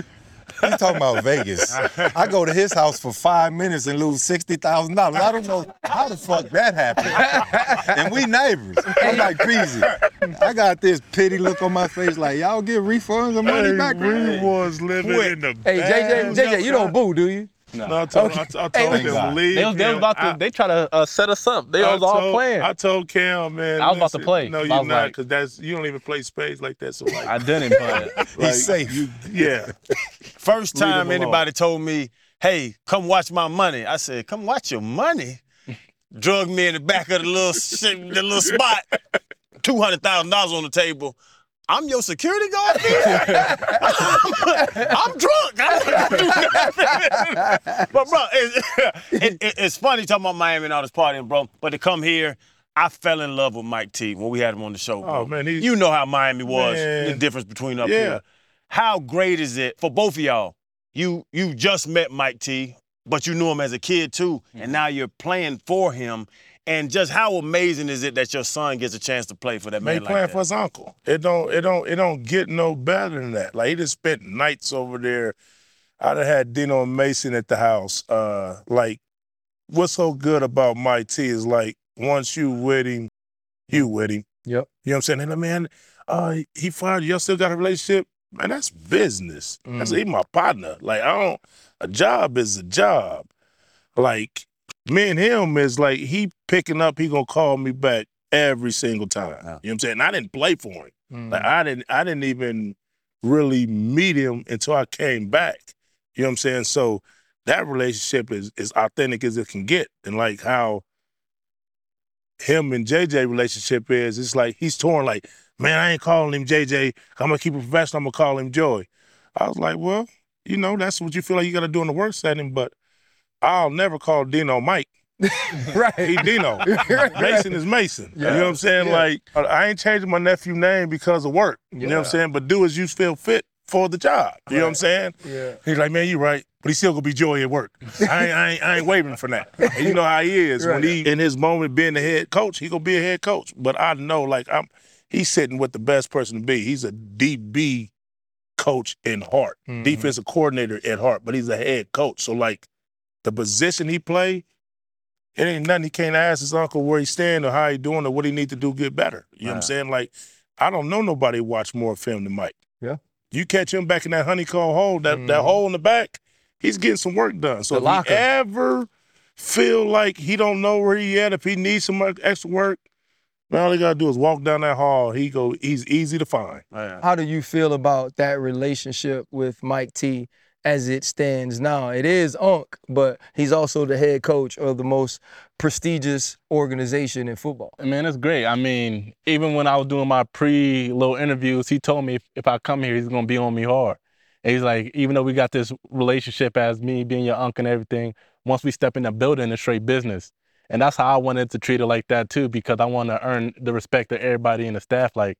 We talking about Vegas. [laughs] I go to his house for five minutes and lose sixty thousand dollars. I don't know how the fuck that happened. and we neighbors. I'm like crazy. I got this pity look on my face, like y'all get refunds or money back. we was living in the Hey, JJ, JJ, you don't boo, do you? No, I told, I, I told Thank them God. leave. They was, they was about to. I- they try to uh, set us up. They I was all told- playing. I told Cam, man. I was about to play. No, you're was not, like- because that's you don't even play spades like that. So like, I didn't, but [laughs] like, He's safe. You, yeah, [laughs] First Leave him time alone. anybody told me, "Hey, come watch my money," I said, "Come watch your money." Drug me in the back of the little the little spot. [laughs] Two hundred thousand dollars on the table. I'm your security guard. nigga? [laughs] I'm drunk. I don't do nothing. but bro, it's, [laughs] it, it- it's funny talking about Miami and all this partying, bro. But to come here, I fell in love with Mike T when we had him on the show. Bro. Oh, man, he- you know how Miami was. Man. The difference between up Yeah. here. How great is it for both of y'all? You you just met Mike T. but you knew him as a kid too, and mm-hmm. now you're playing for him. And just how amazing is it that your son gets a chance to play for that Man, man he like playing that? for his uncle. It don't, it don't, it don't get no better than that. Like he just spent nights over there. I'd have had Dino and Mason at the house. Uh, like, what's so good about Mike T is like once you with him, you with him. Yep. You know what I'm saying? And the man, uh, he fired you. Y'all still got a relationship? Man, that's business. That's Mm. he my partner. Like I don't. A job is a job. Like me and him is like he picking up. He gonna call me back every single time. You know what I'm saying? And I didn't play for him. Mm. Like I didn't. I didn't even really meet him until I came back. You know what I'm saying? So that relationship is as authentic as it can get, and like how him and JJ relationship is, it's like he's torn. Like, man, I ain't calling him JJ. I'm gonna keep it professional. I'm gonna call him Joy. I was like, well, you know, that's what you feel like you got to do in the work setting, but I'll never call Dino Mike. [laughs] right. He Dino. [laughs] Mason is Mason. You know what I'm saying? Yeah. Like, I ain't changing my nephew name because of work. You know what I'm saying? But do as you feel fit for the job. You know what I'm saying? Yeah. He's like, man, you right, but he's still gonna be Joy at work. I ain't, I ain't, I ain't wavering from that. And you know how he is when he in his moment being the head coach, he gonna be a head coach. But I know, like, I'm he's sitting with the best person to be. He's a DB coach in heart, Mhm. defensive coordinator at heart, but he's a head coach. So like, the position he play, it ain't nothing he can't ask his uncle where he stand or how he doing or what he need to do to get better. You know what I'm saying? Like, I don't know nobody watch more film than Mike. Yeah. You catch him back in that honeycomb hole, that, that Mhm. hole in the back, he's getting some work done. So The if locker. he ever feel like he don't know where he at, if he needs some extra work, man, all he gotta do is walk down that hall. He go, he's easy to find. Yeah. How do you feel about that relationship with Mike T as it stands now? It is Unc, but he's also the head coach of the most prestigious organization in football. Man, that's great. I mean, even when I was doing my pre little interviews, he told me if, if I come here, he's gonna be on me hard. And he's like, even though we got this relationship as me being your uncle and everything, once we step in the building, it's straight business. And that's how I wanted to treat it like that too, because I want to earn the respect of everybody in the staff. Like,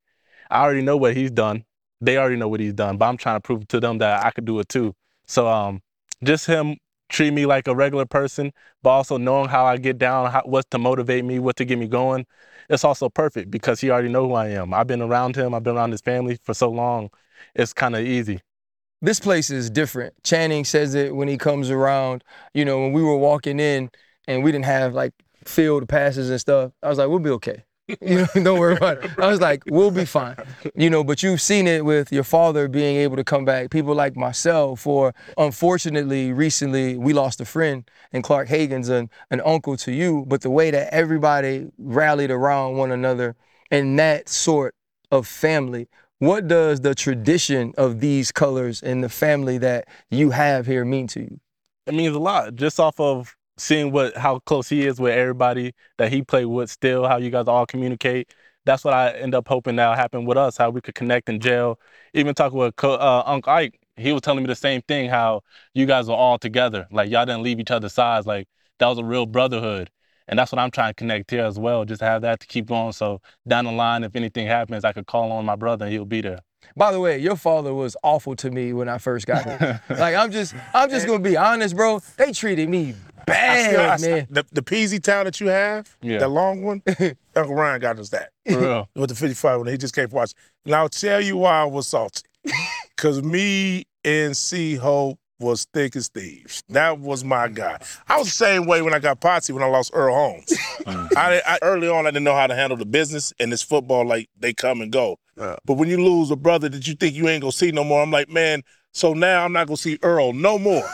I already know what he's done. They already know what he's done, but I'm trying to prove to them that I could do it too. So, um, just him treat me like a regular person, but also knowing how I get down, how, what to motivate me, what to get me going. It's also perfect because he already know who I am. I've been around him. I've been around his family for so long. It's kind of easy. This place is different. Channing says it when he comes around. You know, when we were walking in and we didn't have like field passes and stuff, I was like, we'll be okay. [laughs] You know, don't worry about it. I was like, we'll be fine. You know, but you've seen it with your father being able to come back. People like myself, or unfortunately, recently we lost a friend, and Clark Haggans an, an uncle to you. But the way that everybody rallied around one another and that sort of family, what does the tradition of these colors and the family that you have here mean to you? It means a lot just off of seeing what how close he is with everybody that he played with still, how you guys all communicate. That's what I end up hoping that'll happen with us, how we could connect in jail. Even talking with uh, Uncle Ike, he was telling me the same thing, how you guys were all together. Like y'all didn't leave each other's sides. Like that was a real brotherhood. And that's what I'm trying to connect here as well. Just have that to keep going. So down the line, if anything happens, I could call on my brother and he'll be there. By the way, your father was awful to me when I first got here. [laughs] like I'm just, I'm just gonna be honest, bro. They treated me Still- I bad, man. The, the Peasy town that you have, Yeah. that long one, [laughs] Uncle Ryan got us that. [laughs] With the 55 when he just came for watch. And I'll tell you why I was salty. [laughs] Cause me and C Hope was thick as thieves. That was my guy. I was the same way when I got Potsy when I lost Earl Holmes. Mm. I, I early on I didn't know how to handle the business and this football like they come and go. Yeah. But when you lose a brother that you think you ain't gonna see no more, I'm like, man. So now I'm not gonna see Earl no more.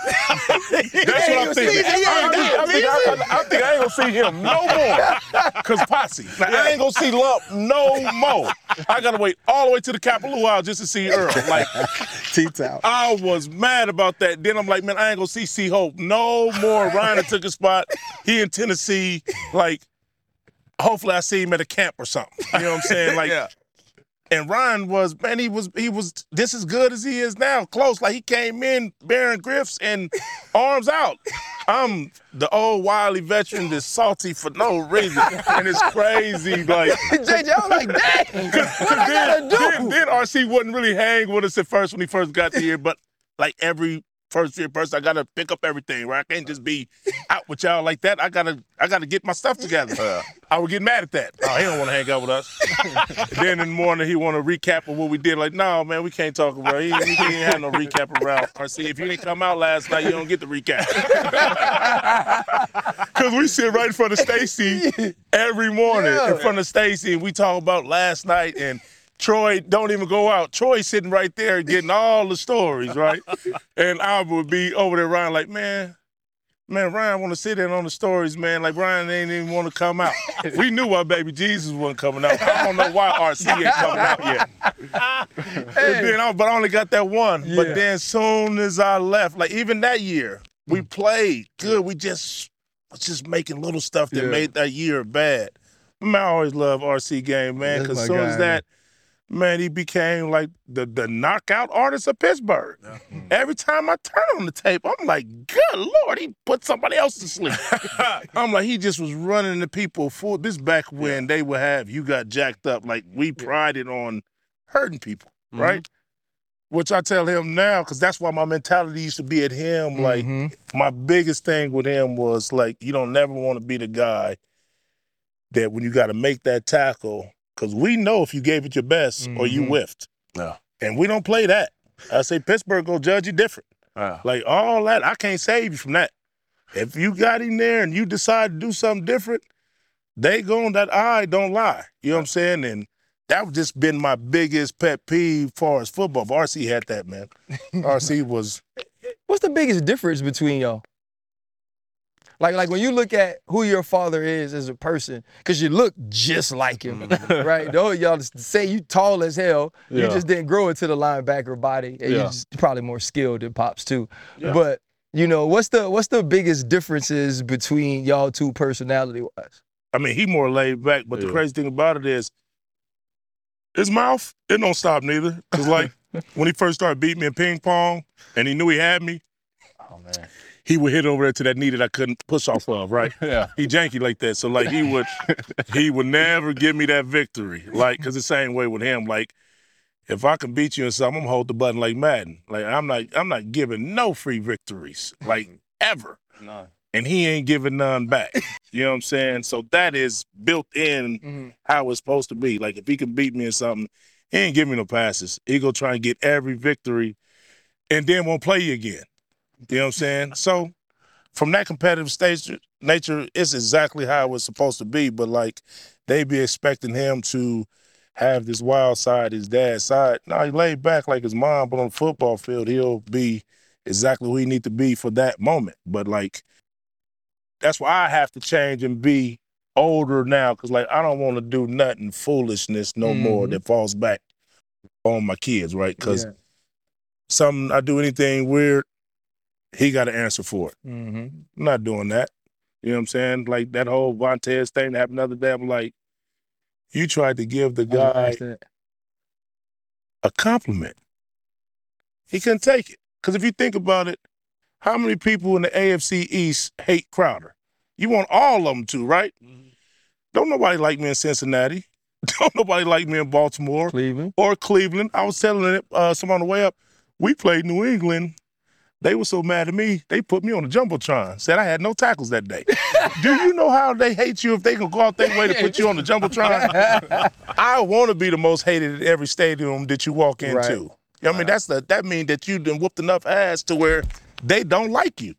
That's what I'm thinking. I, I, I think I, I think I ain't gonna see him no more. Cause Posse. Like, I ain't gonna see Lump no more. I gotta wait all the way to the Capitol Luau just to see Earl. Like [laughs] T-Top. I was mad about that. Then I'm like, man, I ain't gonna see C Hope no more. Ryan took a spot. He in Tennessee. Like, hopefully I see him at a camp or something. You know what I'm saying? Like [laughs] Yeah. And Ryan was, man, he was he was just as good as he is now. Close. Like he came in bearing griffs and [laughs] arms out. I'm the old wily veteran that's salty for no reason. And it's crazy. Like [laughs] JJ, I was like, dang, [laughs] what I gotta do? then, then RC wouldn't really hang with us at first when he first got here, but like every first year person. I gotta pick up everything, right? I can't just be [laughs] out with y'all like that. I gotta I gotta get my stuff together. I would get mad at that. Oh, he don't want to hang out with us. [laughs] then in the morning he want to recap of what we did. Like, no, man, we can't talk about. He, he ain't had no recap around. I see if you didn't come out last night, you don't get the recap. [laughs] Cause we sit right in front of Stacy every morning Yeah. in front of Stacy, and we talk about last night and. Troy don't even go out. Troy sitting right there getting all the stories, right? [laughs] And I would be over there, Ryan, like, man, man, Ryan want to sit in on the stories, man. Like Ryan ain't even want to come out. [laughs] We knew why Baby Jesus wasn't coming out. I don't know why RC ain't coming out yet. [laughs] Then but I only got that one. Yeah. But then soon as I left, like even that year, we played good. We just was just making little stuff that Yeah. made that year bad. Man, I always love RC game, man. Because soon as that, man, he became like the the knockout artist of Pittsburgh. Every time I turn on the tape, I'm like, good lord, he put somebody else to sleep. [laughs] I'm like, he just was running the people full. This back when they would have you got jacked up. Like we prided on hurting people, right? Which I tell him now, because that's why my mentality used to be at him. Like Mhm. my biggest thing with him was like, you don't never want to be the guy that when you got to make that tackle, because we know if you gave it your best or you Mhm. whiffed. Yeah. And we don't play that. I say Pittsburgh go judge you different. Yeah. Like all that, I can't save you from that. If you got him there and you decide to do something different, they going that eye don't lie. You know what I'm saying? And that was just been my biggest pet peeve as far as football. But RC had that, man. RC [laughs] was What's the biggest difference between y'all? Like, like when you look at who your father is as a person, because you look just like him, mm. right? Though y'all say you tall as hell, you just didn't grow into the linebacker body, and you're Yeah. just probably more skilled than pops too. Yeah. But you know, what's the what's the biggest differences between y'all two personality wise? I mean, he more laid back, but the crazy thing about it is his mouth, it don't stop neither. Cause like [laughs] when he first started beating me in ping pong and he knew he had me, Oh man. he would hit over there to that knee that I couldn't push off of, right? [laughs] Yeah. He janky like that. So like he would [laughs] he would never give me that victory. Like, cause the same way with him, like if I can beat you in something, I'm gonna hold the button like Madden. Like I'm not I'm not giving no free victories. Like ever. No. And he ain't giving none back. You know what I'm saying? So that is built in Mhm. how it's supposed to be. Like if he can beat me in something, he ain't give me no passes. He go try and get every victory and then won't play you again. You know what I'm saying? So from that competitive stage nature, it's exactly how it was supposed to be. But like they be expecting him to have this wild side, his dad's side. Now he laid back like his mom, but on the football field, he'll be exactly who he need to be for that moment. But like that's why I have to change and be older now because like I don't want to do nothing foolishness no more Mhm. that falls back on my kids, right? Because Yeah. something I do anything weird, he got to answer for it. Mm-hmm. I'm not doing that. You know what I'm saying? Like that whole Vontaze thing that happened the other day. I'm like, you tried to give the guy a compliment. He couldn't take it. Because if you think about it, how many people in the AFC East hate Crowder? You want all of them to, right? Don't nobody like me in Cincinnati. [laughs] Don't nobody like me in Baltimore Cleveland. or Cleveland. I was telling it, uh, someone on the way up, we played New England. They were so mad at me, they put me on the Jumbotron. Said I had no tackles that day. [laughs] Do you know how they hate you if they can go out their way to put you on the Jumbotron? [laughs] I want to be the most hated at every stadium that you walk into. Right. You know I mean, that's the that means that you done whooped enough ass to where they don't like you.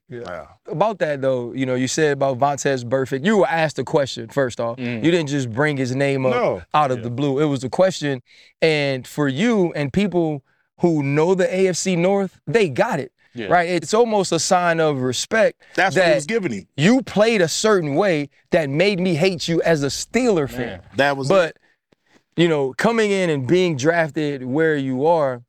About that though, you know, you said about Vontaze Burfict. You were asked a question first off. Mm. You didn't just bring his name up No. out of the blue. It was a question, and for you and people who know the AFC North, they got it. Yeah. Right? It's almost a sign of respect That's what he that was giving him. you played a certain way that made me hate you as a Steeler fan. Man. That was But you know, coming in and being drafted where you are,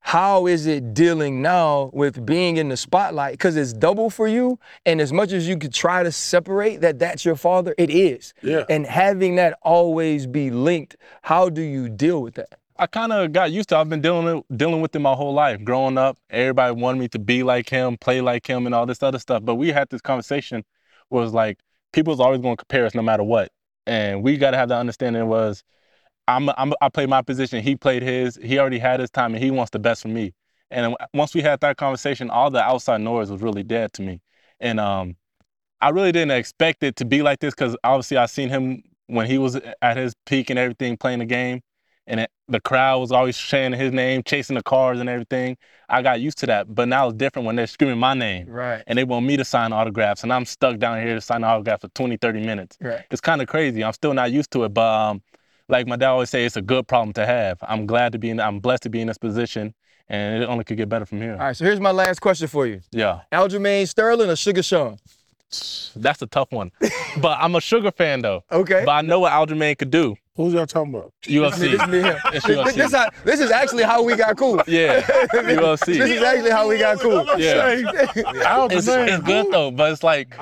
how is it dealing now with being in the spotlight? Because it's double for you, and as much as you could try to separate that that's your father, it is. Yeah. And having that always be linked, how do you deal with that? I kind of got used to. I've been dealing dealing with it my whole life. Growing up, everybody wanted me to be like him, play like him, and all this other stuff. But we had this conversation was like people's always going to compare us no matter what, and we got to have that understanding. Was I'm, I'm I played my position, he played his. He already had his time, and he wants the best for me. And once we had that conversation, all the outside noise was really dead to me. And um, I really didn't expect it to be like this because obviously I seen him when he was at his peak and everything playing the game, and it, the crowd was always chanting his name, chasing the cars and everything. I got used to that, but now it's different when they're screaming my name Right. and they want me to sign autographs, and I'm stuck down here to sign autographs for 20, 30 minutes. Right. It's kind of crazy. I'm still not used to it, but um, like my dad always say, it's a good problem to have. I'm glad to be in. I'm blessed to be in this position, and it only could get better from here. All right. So here's my last question for you: Yeah. Aljamain Sterling or Sugar Sean? That's a tough one. [laughs] but I'm a Sugar fan though. Okay. But I know what Aljamain could do. Who's y'all talking about? UFC. [laughs] This is me him. It's This, UFC. this, how- this is actually how we got cool. yeah. [laughs] UFC. This is actually how we got cool. Yeah. [laughs] Aljamain, It's, it's good though, but it's like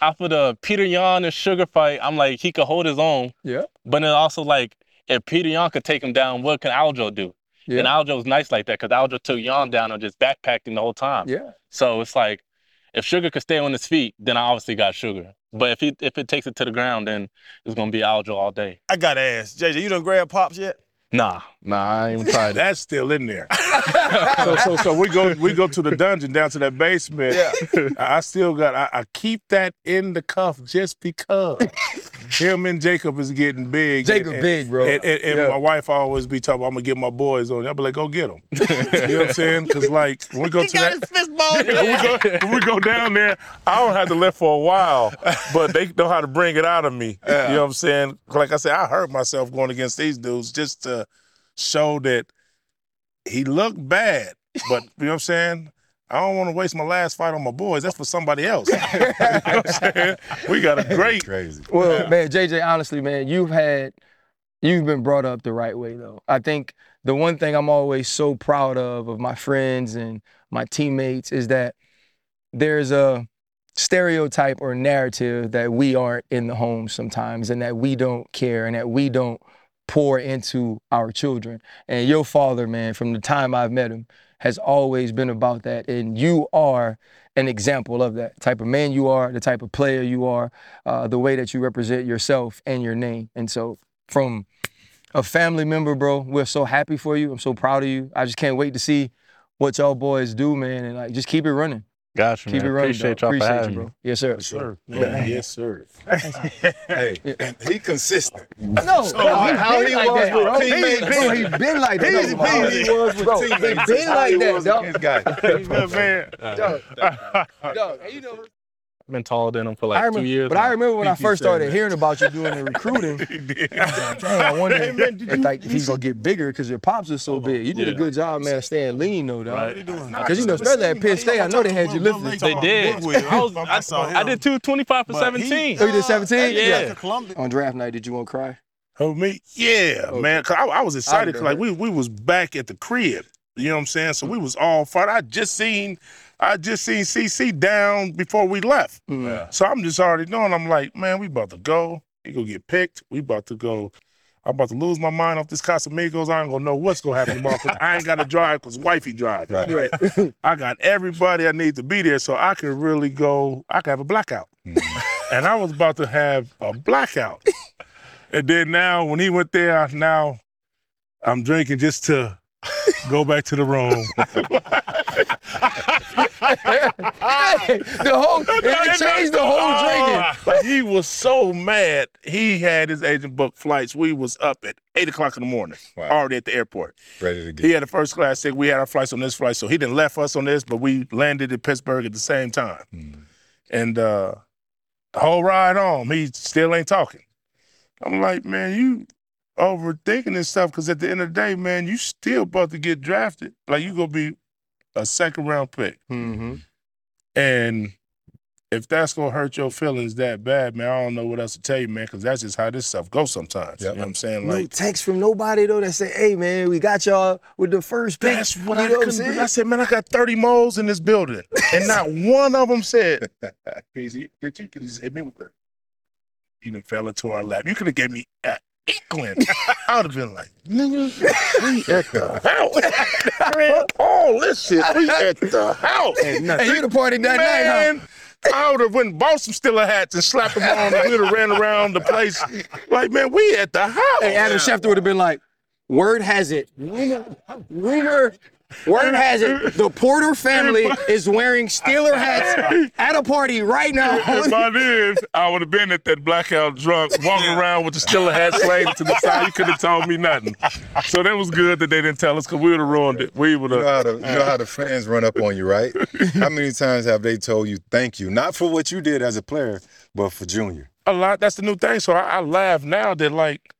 after the Peter Yan and Sugar fight, I'm like he could hold his own. Yeah. But then also like if Peter Yan could take him down, what can Aljo do? Yeah. And Aljo's nice like that because Aljo took Yan down and just backpacked him the whole time. Yeah. So it's like if Sugar could stay on his feet, then I obviously got Sugar. But if he if it takes it to the ground, then it's gonna be Aljo all day. I gotta ask, JJ, you done grab pops yet? Nah, nah, I ain't even tried that. [laughs] That's still in there. [laughs] so, so, so we go, we go to the dungeon down to that basement. Yeah. [laughs] I I still got, I, I keep that in the cuff just because him and Jacob is getting big. Jacob and, big, bro. And, and, and Yeah. my wife always be talking, I'm gonna get my boys on. I'll be like, go get them. you know what I'm saying? Because like when we go to that, fist [laughs] when we, go, when we go down there, I don't have to lift for a while, but they know how to bring it out of me. You know what I'm saying? Like I said, I hurt myself going against these dudes just to show that he looked bad, but you know what I'm saying? I don't want to waste my last fight on my boys. That's for somebody else. [laughs] you know what I'm saying? We got a great Crazy. Well, man, JJ, honestly, man, you've had, you've been brought up the right way, though. I think the one thing I'm always so proud of, of my friends and my teammates, is that there's a stereotype or narrative that we aren't in the home sometimes and that we don't care and that we don't pour into our children. And your father, man, from the time I've met him, has always been about that. And you are an example of that type of man you are, the type of player you are, uh, the way that you represent yourself and your name. And so, from a family member, bro, we're so happy for you. I'm so proud of you. I just can't wait to see what y'all boys do, man. And like, just keep it running. Got you, Keep man. it running. Appreciate dog. y'all for Appreciate having you, me. bro. Yes, sir. Yes, sir. Yeah, yes, sir. [laughs] Hey, and he consistent. No, no, he's how been he like was that, with bro. teammates, Bro, he's been like that. Easy No, peasy. he was with- bro, he teammates. been How like he that, was dog. against guys. [laughs] Good man. [laughs] Dog, dog, and you know, I've been taller than him for I like remember, two years. but I remember when I first started that. hearing about you doing the [laughs] recruiting. Dang, I wonder if, like, if he's gonna get bigger because your pops are so big. You did a good job, man, of staying lean though, dog. Right. Because you know, especially at Penn State, I know they had you lifting. They did. [laughs] I, was, I, saw I did two twenty-five 25 for 17. Oh, you did 17? Yeah. On draft night, did you want to cry? Oh me? Yeah, Okay. man. 'cause I, I was excited 'cause, I like we we was back at the crib. You know what I'm saying? So we was all fired. I just seen I just seen CC down before we left. Mm. So I'm just already knowing. I'm like, man, we about to go. He gonna get picked. We about to go. I'm about to lose my mind off this Casamigos. I ain't gonna know what's gonna happen tomorrow. 'cause I ain't got to drive because wifey drive. Right. [laughs] I got everybody I need to be there, so I can really go. I can have a blackout. and I was about to have a blackout. [laughs] and then now, when he went there, now I'm drinking just to go back to the room. [laughs] the whole, [laughs] it changed the whole drinking. Like, [laughs] he was so mad. He had his agent book flights. We was up at eight o'clock in the morning, Wow. already at the airport. Ready to get. He had a first class ticket. We had our flights on this flight, so he didn't left us on this, but we landed in Pittsburgh at the same time. Mm. And uh, the whole ride home, he still ain't talking. I'm like, man, you overthinking this stuff because at the end of the day, man, you still about to get drafted. Like you gonna be a second round pick, Mm-hmm. and if that's gonna hurt your feelings that bad, man, I don't know what else to tell you, man, because that's just how this stuff goes sometimes. You know what I'm saying? No Like. text from nobody though that say, "Hey man, we got y'all with the first pick." That's what you I know what I'm couldn't saying? I said, man, I got 30 moles in this building. [laughs] And not one of them said, [laughs] Crazy, you could just hit me with that. You done fell into our lap. You could have gave me an inkling. [laughs] I would have been like, nigga, we [laughs] at the house. Man, all this shit, we at the house. And you the party that night, huh? Man, I would have went and bought some Steeler hats and slapped them on and we'd have ran around the place. Like, man, we at the house. Hey, Adam Schefter would have been like, "Word has it, rumor, rumor Word has it, [laughs] the Porter family is wearing Steeler hats at a party right now. If I did, I would have been at that blackout drunk, walking around with the Steeler hat slaved to the side. You could have told me nothing. So that was good that they didn't tell us because we would have ruined it. We would You know, how have. the, you know how the [laughs] fans run up on you, right? How many times have they told you thank you, not for what you did as a player, but for Junior? A lot. That's the new thing. So I, I laugh now that like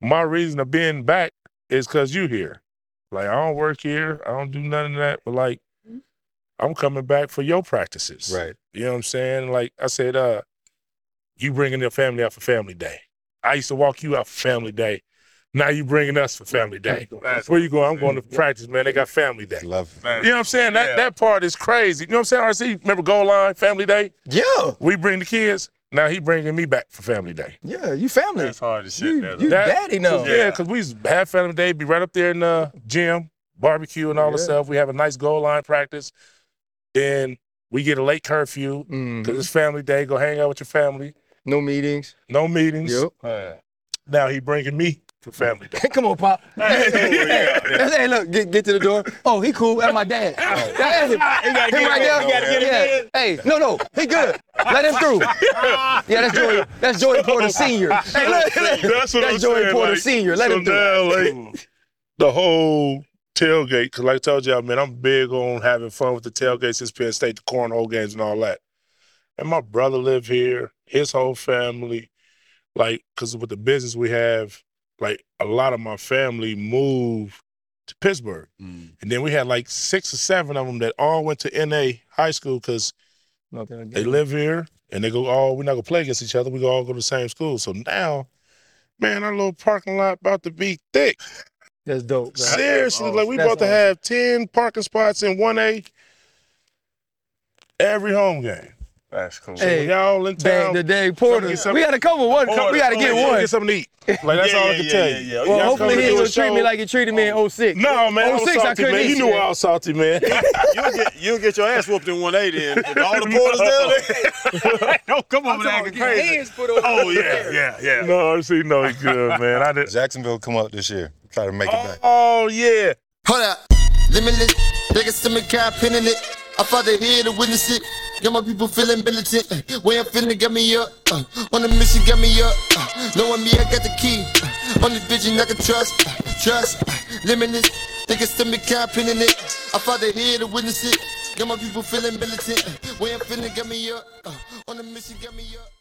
my reason of being back is because you here. Like I don't work here. I don't do none of that. But like I'm coming back for your practices. Right. You know what I'm saying? Like I said, uh, you bringing your family out for Family Day. I used to walk you out for Family Day. Now you bringing us for Family Day. Where you going? I'm going to practice, man. They got Family Day. Love it. You know what I'm saying? That that part is crazy. You know what I'm saying? RC, remember Goal Line Family Day? Yeah, We bring the kids. Now he bringing me back for Family Day. yeah, you family. That's hard to shit. You, that you That- daddy now. Yeah, because we used to have Family Day, be right up there in the gym, barbecue and all the stuff. We have a nice goal line practice. Then we get a late curfew because mm-hmm. it's Family Day. Go hang out with your family. No meetings. No meetings. Yep. Now he bringing me for Family. [laughs] Come on, Pop. Hey, hey, hey, look, get, get to the door. Oh, he cool. That's my dad. Oh. That's him. Him right there. Gotta get him yeah. Hey, no, no, he good. Let him through. Yeah, that's Joey. That's Joey Porter Senior. Hey, look. That's what I'm That's Joey saying, Porter like, Senior. Let so him through. now, like, the whole tailgate, because like I told y'all, man, I'm big on having fun with the tailgate since Penn State, the cornhole games and all that. And my brother live here, his whole family, like, because with the business we have, like, a lot of my family moved to Pittsburgh. Mm. And then we had like six or seven of them that all went to NA high school because Okay, they live here and they go, oh, we're not gonna play against each other. We go all go to the same school. So now, man, our little parking lot about to be thick. That's dope. bro. Seriously, like we That's about to have ten parking spots in one A every home game. That's cool. Hey, when y'all in Dang, town. the dang Porter. some- We got to cover one. We got to get one. Get something to eat. Like that's Yeah, all I can yeah, tell yeah, you. yeah. Well, Y'all hopefully he to ain't gonna treat me like he treated me in 06. No, man, I was 06, I salty, couldn't man. eat You knew. I was salty, man. [laughs] You'll get you'll get your ass whooped in one eighty then. If [laughs] All the porters down there. [laughs] Don't come over there acting crazy. oh yeah, yeah, yeah. No, see, no, he's good, man. I did. Jacksonville come up this year. Try to make it back. Oh yeah. Hold up. Limitless. They can stomach cap pinning it. I fought the here to witness it. Got my people feeling militant. Way I'm feeling got me up. Uh, on the mission got me up. Uh, knowing me, I got the key. Uh, only vision I can trust. Uh, trust. Uh, limitless. They can stomach cap pinning it. I fought the here to witness it. Got my people feeling militant. Way I'm feeling got me up. Uh, on the mission got me up.